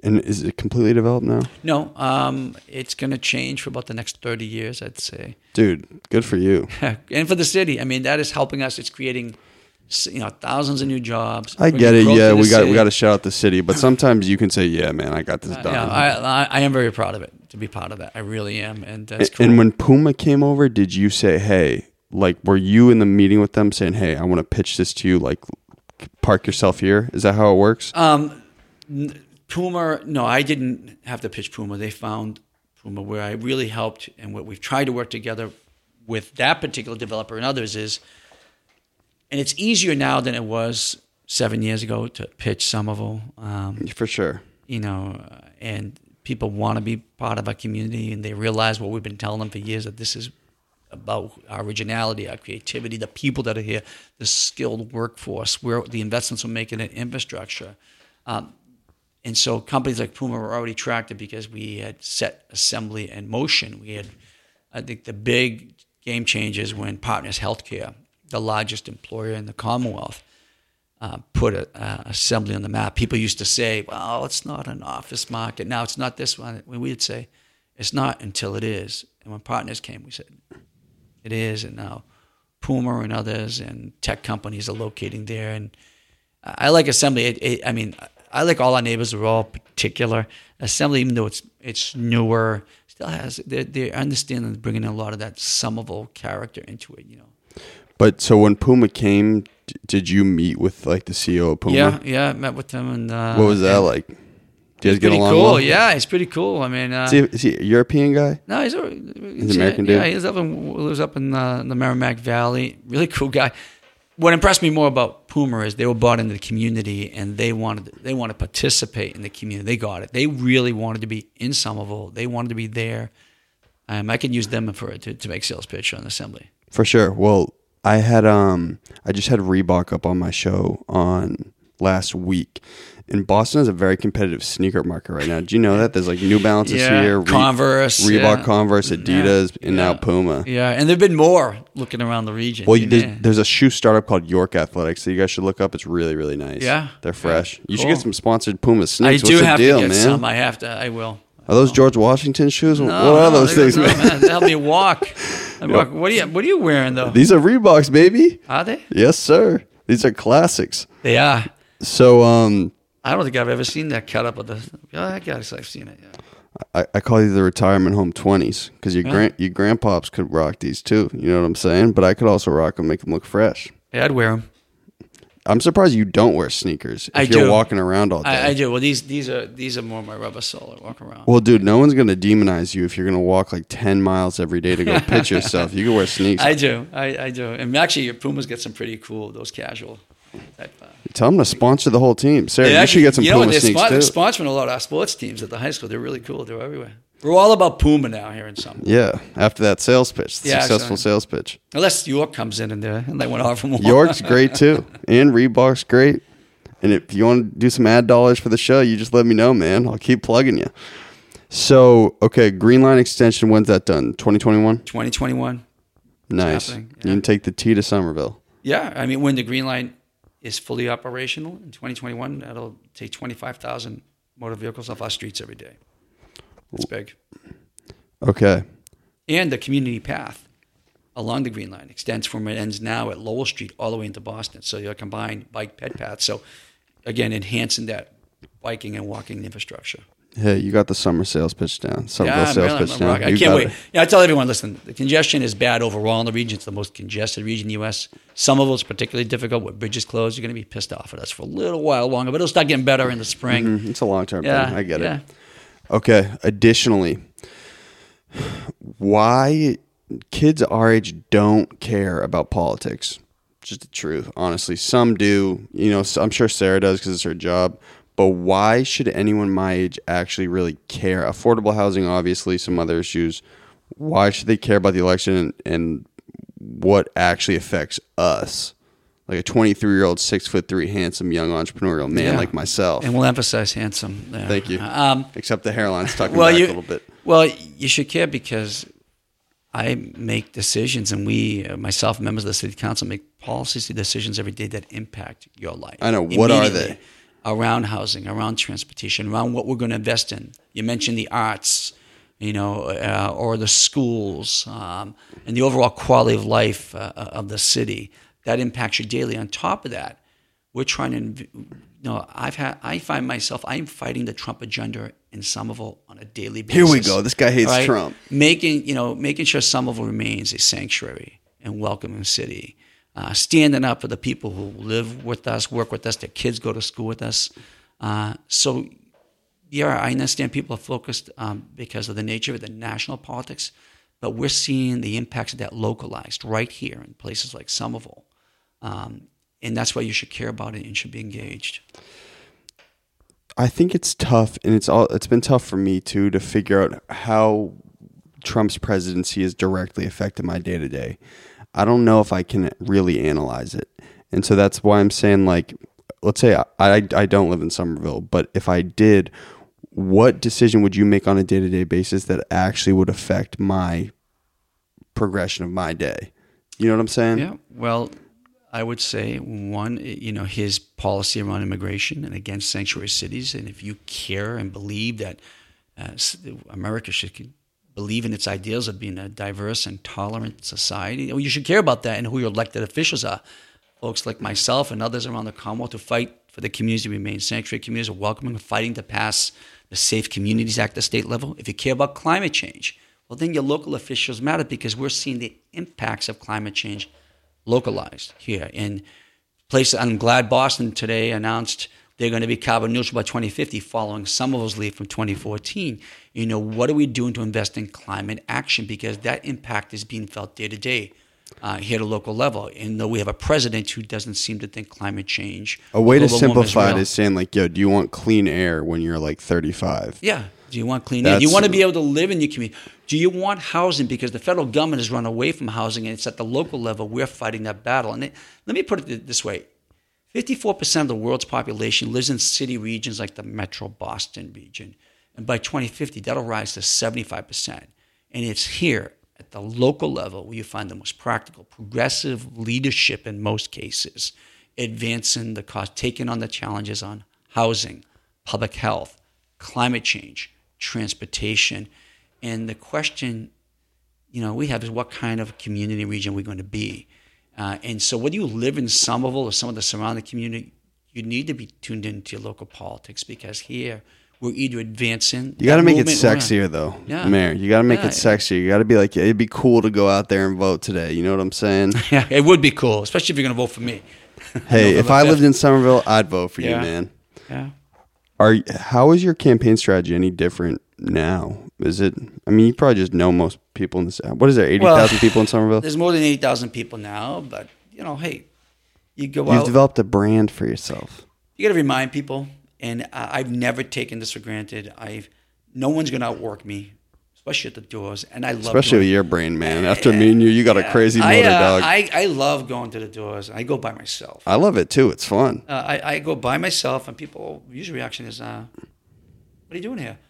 And is it completely developed now? No, um, it's going to change for about the next 30 years, I'd say. Dude, good for you. and for the city, I mean, that is helping us. It's creating, you know, thousands of new jobs. I get it. Yeah, we got we got to shout out the city, but sometimes you can say, "Yeah, man, I got this done." Yeah, I, I, I am very proud of it to be part of that. I really am, and that's And- cool. And when Puma came over, did you say, "Hey"? Like, were you in the meeting with them saying, "Hey, I want to pitch this to you. Like, park yourself here"? Is that how it works? Um, Puma, no, I didn't have to pitch Puma. They found Puma where I really helped, and what we've tried to work together with that particular developer and others is, and it's easier now than it was seven years ago to pitch Somerville. Um, For sure. you know, uh, and people want to be part of our community and they realize what we've been telling them for years that this is about our originality, our creativity, the people that are here, the skilled workforce, where the investments we're making in infrastructure. Um, and so companies like Puma were already attracted because we had set assembly in motion. We had, I think, the big game changers when Partners Healthcare the largest employer in the Commonwealth, uh, put a, uh, assembly on the map. People used to say, "Well, it's not an office market now. It's not this one." We would say, "It's not until it is." And when partners came, we said, "It is." And now, Puma and others and tech companies are locating there. And I like Assembly. It, it, I mean, I like all our neighbors. We're all particular. Assembly, even though it's it's newer, still has they're, they're understanding bringing a lot of that Somerville character into it. You know. But so when Puma came, d- did you meet with like the CEO of Puma? Yeah, yeah. I met with them and uh, What was that and like? Do you guys get Pretty along cool. well? Yeah, he's pretty cool. I mean, uh, Is he, is he a European guy? no, he's a he's American yeah, dude? he's up in lives up in uh, the Merrimack Valley. Really cool guy. What impressed me more about Puma is they were bought into the community and they wanted they want to participate in the community. They got it. They really wanted to be in Somerville. They wanted to be there. Um, I could use them for to, to make sales pitch on assembly. For sure. Well, I had um I just had Reebok up on my show on last week. And Boston has a very competitive sneaker market right now. Do you know that? There's like New Balances Yeah, here, Re- Reebok, Reebok, yeah. Converse, Adidas, and now Puma. Yeah, and there've been more looking around the region. Well, there's, there's a shoe startup called York Athletics that you guys should look up. It's really, really nice. Yeah. They're fresh. You should get some sponsored Puma sneakers. I do What's have deal, to get man? some. I have to. I will. Are those George Washington shoes? what No, are those things, no, man? They help me walk. Walk. What are you? What are you wearing though? These are Reeboks, baby. Are they? Yes, sir. These are classics. They are. So, um, I don't think I've ever seen that cut up of the. Yeah, I guess I've seen it. Yeah. I, I call these the retirement home twenties because your Yeah. grand your grandpops could rock these too. You know what I'm saying? But I could also rock them, make them look fresh. yeah, I'd wear them. I'm surprised you don't wear sneakers if I you're do. walking around all day. I, I do. Well, these these are these are more my rubber sole. I walk around. Well, dude, no one's gonna demonize you if you're gonna walk like ten miles every day to go pitch yourself. You can wear sneakers. I do. I, I do. And actually, your Pumas get some pretty cool those casual type. Uh, Tell them to sponsor the whole team. Sarah, you should get some you know, Puma they're sneaks spon- too. sponsoring a lot of our sports teams at the high school. They're really cool. They're everywhere. We're all about Puma now here in Summer. yeah, after that sales pitch, the Yeah, successful sales pitch. Unless York comes in and, they and they went off from York's great too, and Reebok's great. And if you want to do some ad dollars for the show, you just let me know, man. I'll keep plugging you. So, okay, Green Line extension. When's that done? 2021. 2021. Nice. happening, You can take the T to Somerville. Yeah, I mean, when the Green Line is fully operational in 2021, that'll take 25,000 motor vehicles off our streets every day. It's big. Okay. And the community path along the Green Line extends from it ends now at Lowell Street all the way into Boston. So you'll combine bike ped path. So again, enhancing that biking and walking infrastructure. Hey, you got the summer sales pitch down. Somerville Yeah, sales really- pitch down. I You can't wait. it. Yeah, I tell everyone, listen, the congestion is bad overall in the region. It's the most congested region in the U.S. Some of it's particularly difficult with bridges closed. You're going to be pissed off at us for a little while longer, but it'll start getting better in the spring. Mhm, It's a long term Yeah, thing. I get yeah. it. Okay. Additionally, why kids our age don't care about politics? Just the truth, honestly. Some do. You know, I'm sure Sarah does because it's her job. But why should anyone my age actually really care? Affordable housing, obviously, some other issues. Why should they care about the election and, and what actually affects us? Like a 23 year old, six foot three, handsome, young entrepreneurial man Yeah. like myself. And we'll emphasize handsome there. Thank you. Um, Except the hairline's tucking well, back you, a little bit. Well, you should care because I make decisions, and we, uh, myself, members of the city council, make policies and decisions every day that impact your life. I know. What are they? Around housing, around transportation, around what we're going to invest in. You mentioned the arts, you know, uh, or the schools, um, and the overall quality of life uh, of the city. That impacts you daily. On top of that, we're trying to, inv- you know, I've had, I find myself, I'm fighting the Trump agenda in Somerville on a daily basis. Here we go. This guy hates Trump. Making, you know, making sure Somerville remains a sanctuary and welcoming city. Uh, standing up for the people who live with us, work with us, their kids go to school with us. Uh, so, yeah, I understand people are focused um, because of the nature of the national politics, but we're seeing the impacts of that localized right here in places like Somerville. Um, and that's why you should care about it and should be engaged. I think it's tough, and it's all. It's been tough for me too to figure out how Trump's presidency has directly affected my day to day. I don't know if I can really analyze it, and so that's why I'm saying like, let's say I I, I don't live in Somerville, but if I did, what decision would you make on a day to day basis that actually would affect my progression of my day? You know what I'm saying? Yeah. Well, I would say one, you know, his policy around immigration and against sanctuary cities. And if you care and believe that uh, America should believe in its ideals of being a diverse and tolerant society, well, you should care about that and who your elected officials are. Folks like myself and others around the Commonwealth who fight for the communities to remain sanctuary communities, are welcoming, fighting to pass the Safe Communities Act at the state level. If you care about climate change, well, then your local officials matter because we're seeing the impacts of climate change localized here. In places, I'm glad Boston today announced they're going to be carbon neutral by 2050, following Somerville's lead from 2014. You know, what are we doing to invest in climate action? Because that impact is being felt day to day. Uh, here at a local level, and though we have a president who doesn't seem to think climate change, A way to warming is simplify it is saying like, yo, do you want clean air when you're like 35? Yeah. Do you want clean air? Do you want to be able to live in your community? Do you want housing? Because the federal government has run away from housing, and it's at the local level we're fighting that battle. And it, let me put it this way: fifty-four percent of the world's population lives in city regions like the Metro Boston region, and by 2050, that'll rise to seventy-five percent. And it's here at the local level where you find the most practical, progressive leadership in most cases, advancing the cost, taking on the challenges on housing, public health, climate change, transportation. And the question, you know, we have is what kind of community region we're going to be. Uh, and so whether you live in Somerville or some of the surrounding community, you need to be tuned into your local politics because here we're either advancing. You got to make it sexier, though, Yeah. Mayor. You got to make Yeah. it sexier. You got to be like, it'd be cool to go out there and vote today. You know what I'm saying? Yeah, it would be cool, especially if you're going to vote for me. hey, if I lived in Somerville, I'd vote for you, man. Yeah. Are how is your campaign strategy any different now? Is it? I mean, you probably just know most people in this. What is there? Eighty thousand Well, people in Somerville. There's more than 8,000 people now, but, you know, hey, you go out. You've out. developed a brand for yourself. you got to remind people, and I- I've never taken this for granted. I've no one's going to outwork me, especially at the doors, and I love Especially with doing- your brain, man. After me and you, you got a crazy I, motor, uh, dog. I, I love going to the doors. I go by myself. I love it too. It's fun. Uh, I, I go by myself, and people usual reaction is, uh, "What are you doing here?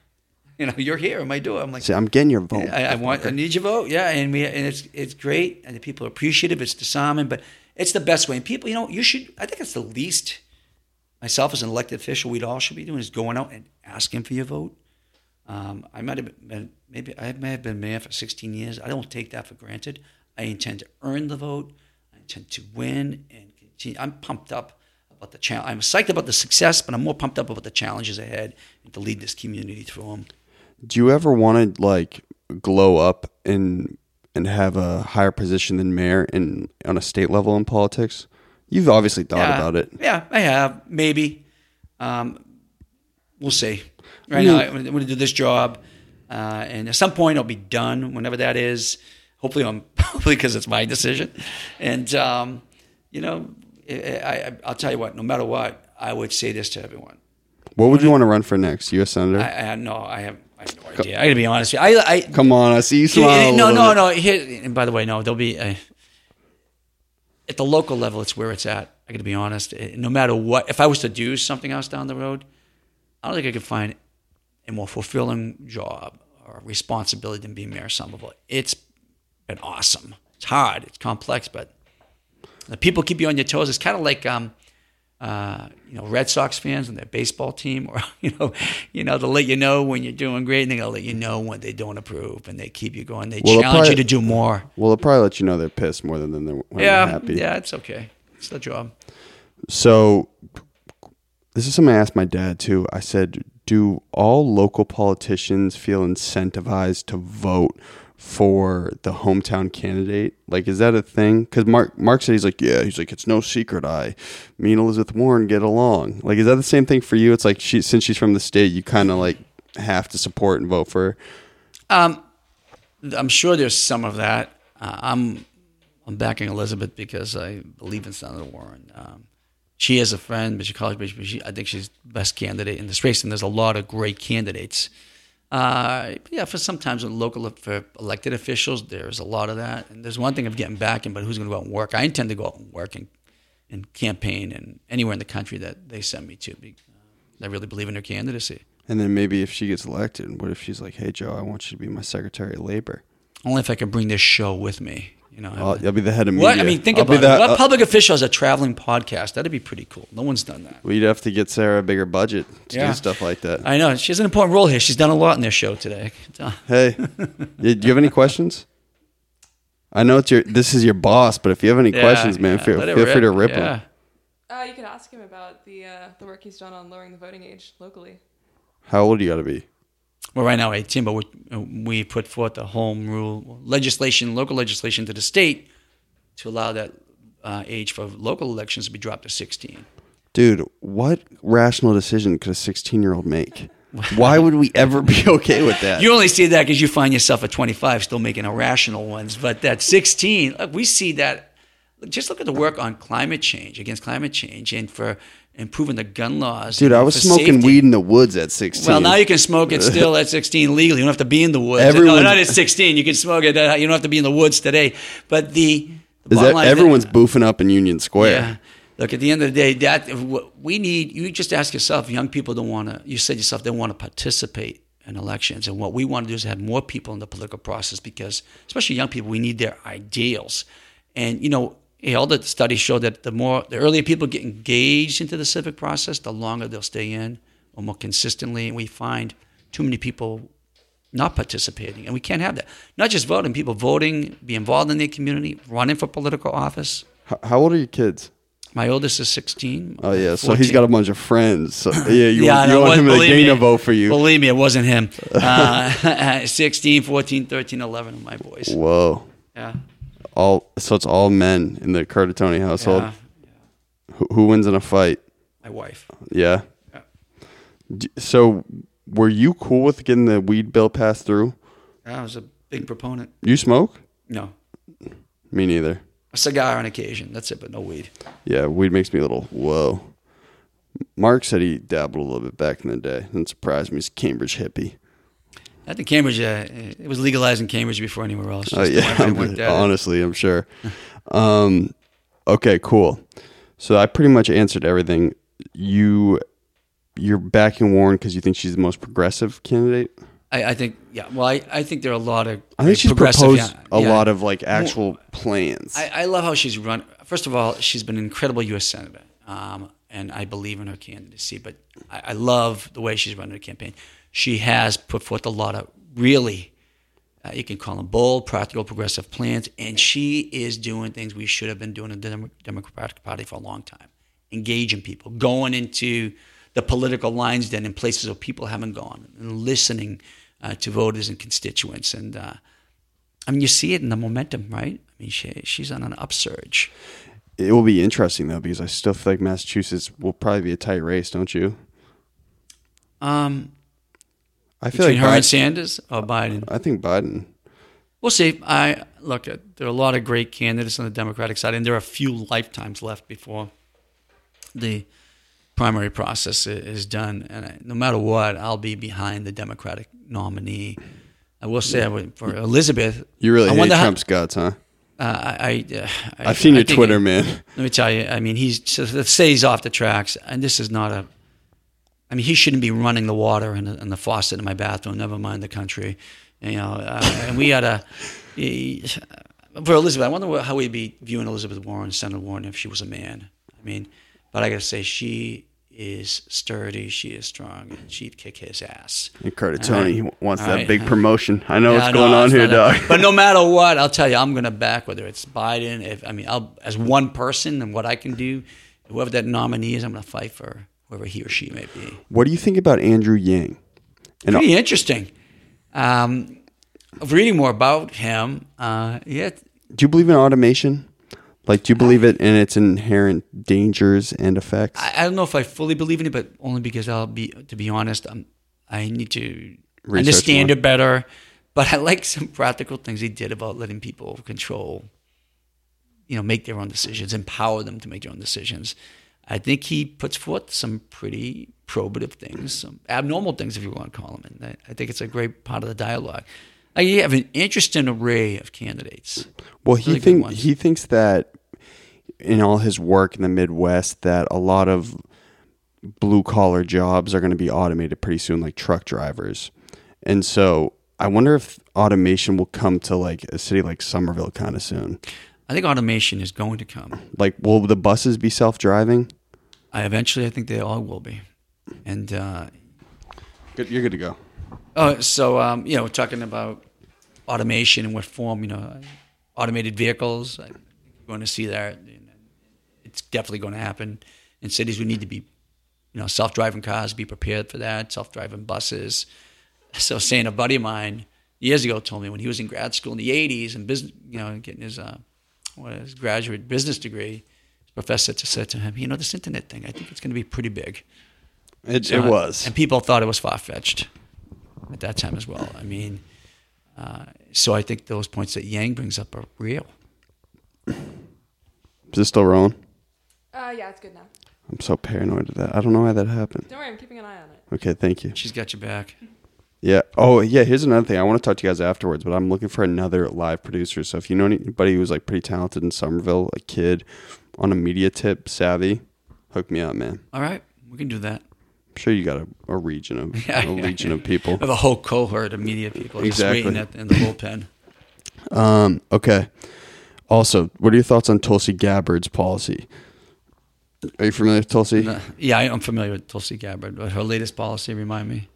You know, you're here at my door." I'm like, See, I'm getting your vote. I, I want, I need your vote. Yeah, and we, and it's it's great, and the people are appreciative. It's disarming, but it's the best way. And people, you know, you should. I think it's the least. Myself as an elected official, we'd all should be doing is going out and asking for your vote. Um, I might have been maybe I may have been mayor for 16 years. I don't take that for granted. I intend to earn the vote. I intend to win and continue. I'm pumped up about the challenge. I'm psyched about the success, but I'm more pumped up about the challenges ahead and to lead this community through them. Do you ever want to like glow up and and have a higher position than mayor in on a state level in politics? You've obviously thought yeah, about it. Yeah, I have. Maybe. Um, we'll see. Right now, I'm going to do this job, uh, and at some point, I'll be done. Whenever that is, hopefully, I'm hopefully because it's my decision. And um, you know, I, I, I'll tell you what. No matter what, I would say this to everyone. What would you want to run for next? U.S. senator? I, I no, I have. I have no idea. I got to be honest. With you. I, I Come on, I see you smile. no, no, no. Here, and by the way, no. There'll be a, at the local level. It's where it's at. I got to be honest. Eh, No matter what, if I was to do something else down the road, I don't think I could find a more fulfilling job or responsibility than being mayor of Somerville. It's been awesome. It's hard. It's complex, but the people keep you on your toes. It's kind of like um, uh, you know, Red Sox fans and their baseball team, or you know, you know, they'll let you know when you're doing great, and they'll let you know when they don't approve, and they keep you going. They Well, challenge probably- you to do more. Well, they'll probably let you know they're pissed more than than they're, when Yeah, they're happy. yeah, it's okay. It's the job. So, this is something I asked my dad too. I said, "Do all local politicians feel incentivized to vote for the hometown candidate? Like, is that a thing?" Because Marc Marc said he's like, "Yeah, he's like, it's no secret. I, me and Elizabeth Warren get along. Like, is that the same thing for you? It's like she since she's from the state, you kind of like have to support and vote for her. Um, I'm sure there's some of that. Uh, I'm I'm backing Elizabeth because I believe in Senator Warren. Um, she is a friend, but she calls me. She, I think she's best candidate in this race, and there's a lot of great candidates. Uh, yeah, for sometimes with local for elected officials, there's a lot of that. And there's one thing of getting back in, but who's going to go out and work? I intend to go out and work and, and campaign and anywhere in the country that they send me to. I really believe in her candidacy. And then maybe if she gets elected, what if she's like, "Hey Joe, I want you to be my Secretary of Labor." Only if I can bring this show with me. You know, I'll, I'll be the head of media. what I mean, think I'll about be it. the- What uh, public official has a traveling podcast? That'd be pretty cool. No one's done that. We'd have to get Sarah a bigger budget to Yeah. do stuff like that. I know she has an important role here. She's done a lot in their show today. Hey, do you have any questions? I know it's your. This is your boss, but if you have any Yeah, questions, man, yeah, feel, let it feel free to rip Yeah. them. Uh, you could ask him about the uh, the work he's done on lowering the voting age locally. How old do you got to be? Well, right now, 18, but we, put forth a home rule legislation, local legislation to the state to allow that uh, age for local elections to be dropped to 16. Dude, what rational decision could a 16 year old make? Why would we ever be okay with that? You only see that because you find yourself at 25 still making irrational ones. But that 16, look, we see that. Just look at the work on climate change, against climate change, and for improving the gun laws. Dude, I was smoking safety. weed in the woods at 16. Well, now you can smoke it still at 16 legally. You don't have to be in the woods. Everyone's- no, not at 16. You can smoke it. You don't have to be in the woods today. But the, the Is that, line is that- everyone's boofing up in Union Square. yeah. Look, at the end of the day, that we need. You just ask yourself. Young people don't want to. You said yourself they want to participate in elections, and what we want to do is have more people in the political process because, especially young people, we need their ideals. And you know, hey, all the studies show that the more, the earlier people get engaged into the civic process, the longer they'll stay in, or more consistently. And we find too many people not participating, and we can't have that. Not just voting, people voting, be involved in their community, running for political office. How, how old are your kids? My oldest is 16. Oh, yeah. So he's got a bunch of friends. So, yeah, you, Yeah, you want him to gain a vote for you. Believe me, it wasn't him. Uh, 16, 14, 13, 11 of my boys. Whoa. Yeah. All So it's all men in the Curtatone household. yeah. Who, who wins in a fight? My wife. Yeah. Yeah. D- So were you cool with getting the weed bill passed through? I was a big proponent. You smoke? No. Me neither. A cigar on occasion. That's it, but no weed. Yeah, weed makes me a little whoa. Marc said he dabbled a little bit back in the day. Didn't surprise me. He's a Cambridge hippie. I think Cambridge, uh, it was legalized in Cambridge before anywhere else. Oh yeah, way they looked at it. honestly, I'm sure. um, okay, cool. So I pretty much answered everything. You, you're backing Warren because you think she's the most progressive candidate. I, I think, yeah. Well, I, I think there are a lot of I think she's progressive- proposed yeah, a yeah. lot of like actual plans. I, I love how she's run. First of all, she's been an incredible U.S. senator, um, and I believe in her candidacy. But I, I love the way she's running her campaign. She has put forth a lot of really, uh, you can call them bold, practical, progressive plans, and she is doing things we should have been doing in the Democratic Party for a long time, engaging people, going into the political lines then in places where people haven't gone, and listening uh, to voters and constituents, and. Uh, I mean, you see it in the momentum, right? I mean, she, she's on an upsurge. it will be interesting though because I still feel like Massachusetts will probably be a tight race, don't you? Um, I feel between like her and Sanders or Biden, I think Biden. we'll see. I look there are a lot of great candidates on the Democratic side, and there are a few lifetimes left before the primary process is done. And I, no matter what, I'll be behind the Democratic nominee. I will say I would- for Elizabeth. You really I hate wonder how- Trump's guts, huh? Uh, I, I, uh, I, I've seen I your Twitter, man. Let me tell you. I mean, he's let's say he's off the tracks, and this is not a. I mean, he shouldn't be running the water in the, in the faucet in my bathroom. Never mind the country, you know. Uh, and we had a for Elizabeth. I wonder how we'd be viewing Elizabeth Warren, Senator Warren, if she was a man. I mean, but I got to say, she is sturdy. She is strong, and she'd kick his ass. And Curtatone right. wants All that right. big promotion. I know Yeah, what's I going on here, dog. But no matter what, I'll tell you, I'm going to back whether it's Biden. If I mean, I'll as one person and what I can do, whoever that nominee is, I'm going to fight for whoever he or she may be. what do you think about Andrew Yang? And Pretty interesting. Um, reading more about him, uh, yeah, do you believe in automation? Like, do you believe it in its inherent dangers and effects? I, I don't know if I fully believe in it, but only because I'll be, to be honest, I'm, I need to Research understand more. it better. But I like some practical things he did about letting people control, you know, make their own decisions, empower them to make their own decisions. I think he puts forth some pretty probative things, some abnormal things, if you want to call them. And I, I think it's a great part of the dialogue. Like you have an interesting array of candidates. Well, he Really good think he thinks that in all his work in the Midwest, that a lot of blue collar jobs are going to be automated pretty soon, like truck drivers. And so I wonder if automation will come to like a city like Somerville kind of soon. I think automation is going to come. Like, will the buses be self driving? I eventually, I think they all will be. And uh, Good, you're good to go. oh, so um, you know, we're talking about automation in what form? You know, automated vehicles. I'm going to see that. It's definitely going to happen in cities. We need to be, you know, self-driving cars. Be prepared for that. Self-driving buses. So, saying a buddy of mine years ago told me when he was in grad school in the '80s and business, you know, getting his uh, his graduate business degree, his professor said to him, "You know, this internet thing. I think it's going to be pretty big." It, So- it was. and people thought it was far fetched at that time as well. I mean, uh, so I think those points that Yang brings up are real. Is this still rolling? Uh, yeah, it's good now. I'm so paranoid of that. I don't know why that happened. Don't worry, I'm keeping an eye on it. Okay, thank you. She's got your back. Yeah. Oh, yeah. Here's another thing. I want to talk to you guys afterwards, but I'm looking for another live producer. So if you know anybody who's like pretty talented in Somerville, a kid on a media tip savvy, hook me up, man. All right, we can do that. I'm sure you got a, a region of Yeah, a yeah, legion yeah. of people. A whole cohort of media people just Exactly. waiting at, in the bullpen. Um, okay. Also, what are your thoughts on Tulsi Gabbard's policy? Are you familiar with Tulsi? Uh, yeah, I'm familiar with Tulsi Gabbard, but her latest policy remind me.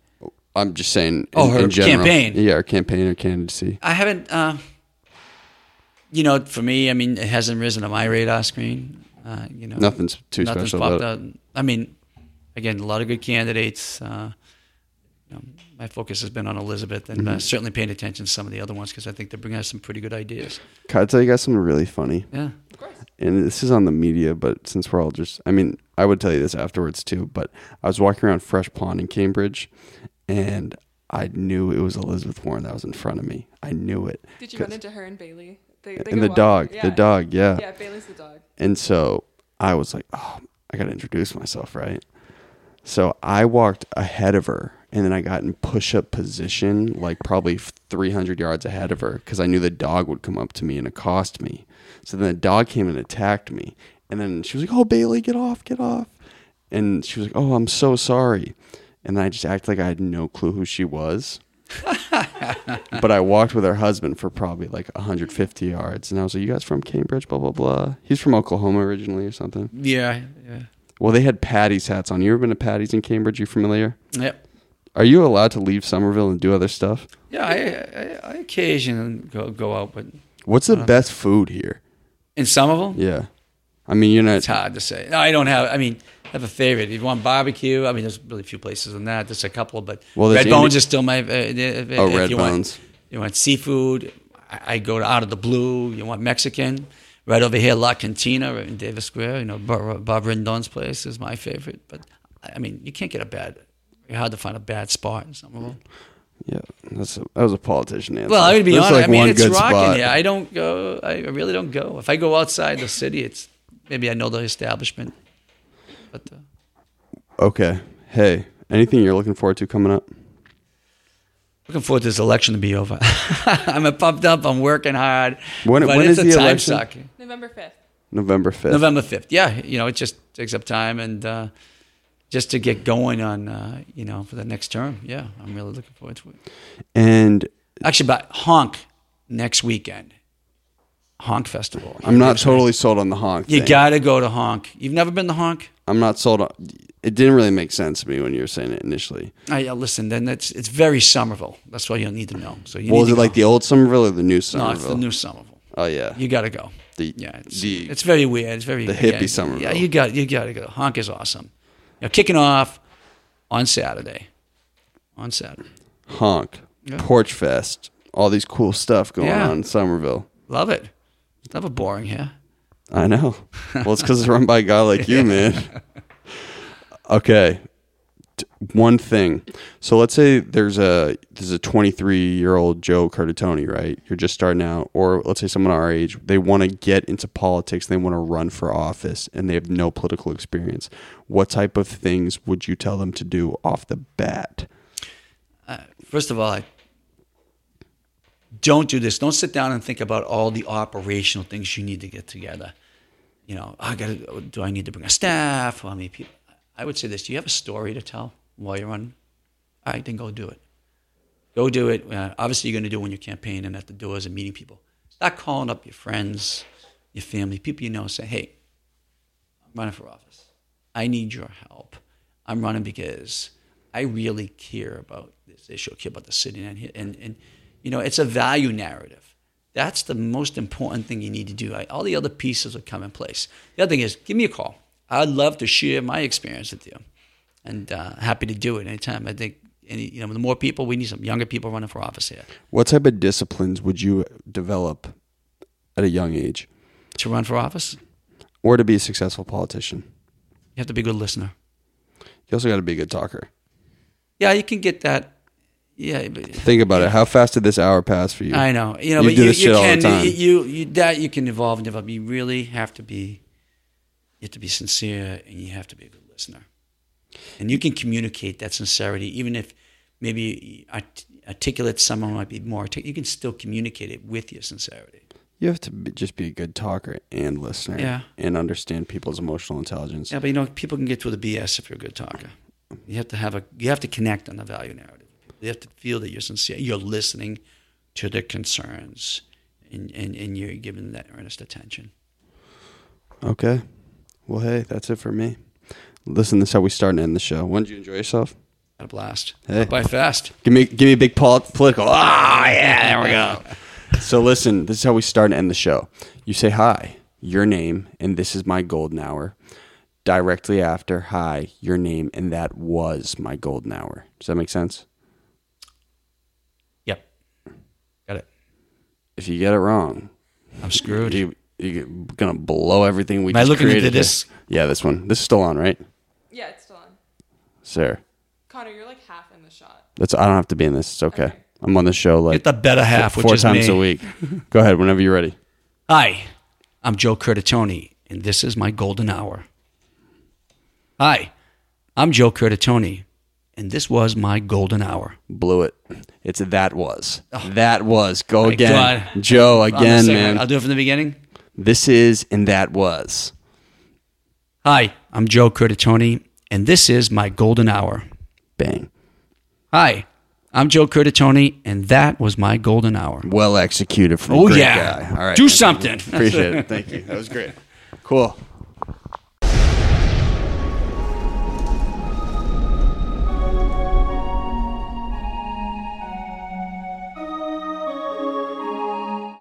I'm just saying. In, Oh, her in general. campaign. Yeah, her campaign or candidacy. I haven't, uh, you know, for me, I mean, it hasn't risen to my radar screen. Uh, you know, Nothing's too nothing's special popped about it. out. I mean, again, a lot of good candidates. Uh, you know, my focus has been on Elizabeth and Mm-hmm. uh, certainly paying attention to some of the other ones because I think they're bringing us some pretty good ideas. Can I tell you guys something really funny? Yeah. of course. and this is on the media, but since we're all just, I mean, I would tell you this afterwards too, but I was walking around Fresh Pond in Cambridge and I knew it was Elizabeth Warren that was in front of me. I knew it. Did you run into her and Bailey? They, they and the walk- dog, yeah. the dog, yeah. Yeah, Bailey's the dog. And so I was like, oh, I got to introduce myself, right? So I walked ahead of her and then I got in push up position, like probably 300 yards ahead of her because I knew the dog would come up to me and accost me. So then the dog came and attacked me. And then she was like, oh, Bailey, get off, get off. And she was like, oh, I'm so sorry. And then I just acted like I had no clue who she was. but I walked with her husband for probably like 150 yards. And I was like, you guys from Cambridge? Blah, blah, blah. He's from Oklahoma originally or something. Yeah. Yeah. Well, they had Patty's hats on. You ever been to Patty's in Cambridge? You familiar? Yep. Are you allowed to leave Somerville and do other stuff? Yeah, I, I, I occasionally go go out, but What's the best food here? in Somerville, Yeah. I mean, you're it's hard to say. No, I don't have. I mean, I have a favorite. If you want barbecue, I mean, there's really few places than that. There's a couple, but Well, Redbones is still my. Uh, if, Oh, if Red you Bones. Want, you want seafood? I, I go to out of the blue. You want Mexican? Right over here, La Cantina right in Davis Square. You know, Bob, Bob Rendon's place is my favorite. But I mean, you can't get a bad. It's hard to find a bad spot in Somerville. Yeah, that's a, that was a politician answer. Well, I would be There's honest. like I mean, it's rocking here. I don't go. I really don't go. If I go outside the city, it's maybe I know the establishment. But uh, Okay. Hey, anything you're looking forward to coming up? looking forward to this election to be over. I'm pumped up. I'm working hard. When- but when it's is a the time election? suck. November 5th. November 5th. November fifth. Yeah, you know, it just takes up time and uh, just to get going on, uh, you know, for the next term. Yeah, I'm really looking forward to it. And Actually, but honk next weekend. Honk festival. I'm not totally sold on the honk. You thing. got to go to honk. You've never been to honk? I'm not sold on. It didn't really make sense to me when you were saying it initially. I, uh, listen, then it's it's very Somerville. That's what you need to know. So you Well, need is to it like the old Somerville or the new Somerville? no, it's the new Somerville. Oh yeah. You got to go. The- yeah, it's, the- it's very weird. It's very the hippie Somerville. Yeah, you got you got to go. Honk is awesome. Know, kicking off on Saturday. On Saturday, honk. Porch Fest, all these cool stuff going Yeah. on in Somerville. love it. It's never boring here. I know. Well, it's because it's run by a guy like you, man. Okay. T- One thing. So let's say there's a there's a 23 year old Joe Curtatone, right? You're just starting out, or let's say someone our age, they want to get into politics, they want to run for office, and they have no political experience. What type of things would you tell them to do off the bat? Uh, first of all, I don't do this. Don't sit down and think about all the operational things you need to get together. You know, I got. to Do I need to bring a staff? How many people? I would say this: Do you have a story to tell while you're? All right, then go do it. Go do it. Uh, obviously, you're going to do it when you're campaigning at the doors and meeting people. Start calling up your friends, your family, people you know. Say, hey, I'm running for office. I need your help. I'm running because I really care about this issue. I care about the city, and and, and you know, it's a value narrative. That's the most important thing you need to do. All the other pieces will come in place. The other thing is, give me a call. I'd love to share my experience with you, and uh, happy to do it anytime. I think any, you know, the more people, we need some younger people running for office here What type of disciplines would you develop at a young age, to run for office. or to be a successful politician? You have to be a good listener. You also got to be a good talker. Yeah, you can get that. Yeah, but, Think about it. How fast did this hour pass for you? I know. You know, You but do you, this you shit all the can time. you you that you can evolve and develop. You really have to be you have to be sincere and you have to be a good listener. And you can communicate that sincerity even if maybe art- articulate someone might be more artic- you can still communicate it with your sincerity. You have to be, just be a good talker and listener, Yeah. and understand people's emotional intelligence. Yeah, but you know, people can get through the BS if you're a good talker. You have to have a you have to connect on the value narrative. You have to feel that you're sincere. You're listening to their concerns and, and, and you're giving that earnest attention. Okay. Well, hey, that's it for me. Listen, this is how we start and end the show. When did you enjoy yourself? Had a blast. Hey. By fast. Give me, give me a big pol- political. Ah, yeah, there we go. so listen, this is how we start and end the show. You say hi, your name, and this is my golden hour. Directly after hi, your name, and that was my golden hour. Does that make sense? Yep. Got it. If you get it wrong, I'm screwed. you, you're gonna blow everything we Am I just looking created. into this? Yeah, this one. This is still on, right, Yeah, it's still on. Sarah? Connor, you're like half in the shot. That's I don't have to be in this. It's okay. Okay. I'm on the show like Get the better half, four which is times me. a week. Go ahead whenever you're ready. Hi, I'm Joe Curtatone, and this is my golden hour. Hi, I'm Joe Curtatone, and this was my golden hour. Blew it. It's that was. Oh. That was. Go Oh. Again. God. Joe again, man. I'll do it from the beginning. This is and that was. Hi, I'm Joe Curtatone, and this is my golden hour. Bang. Hi, I'm Joe Curtatone, and that was my golden hour. Well executed from a Oh, great yeah. guy. All right. Do something. Appreciate it. Thank you. That was great. Cool.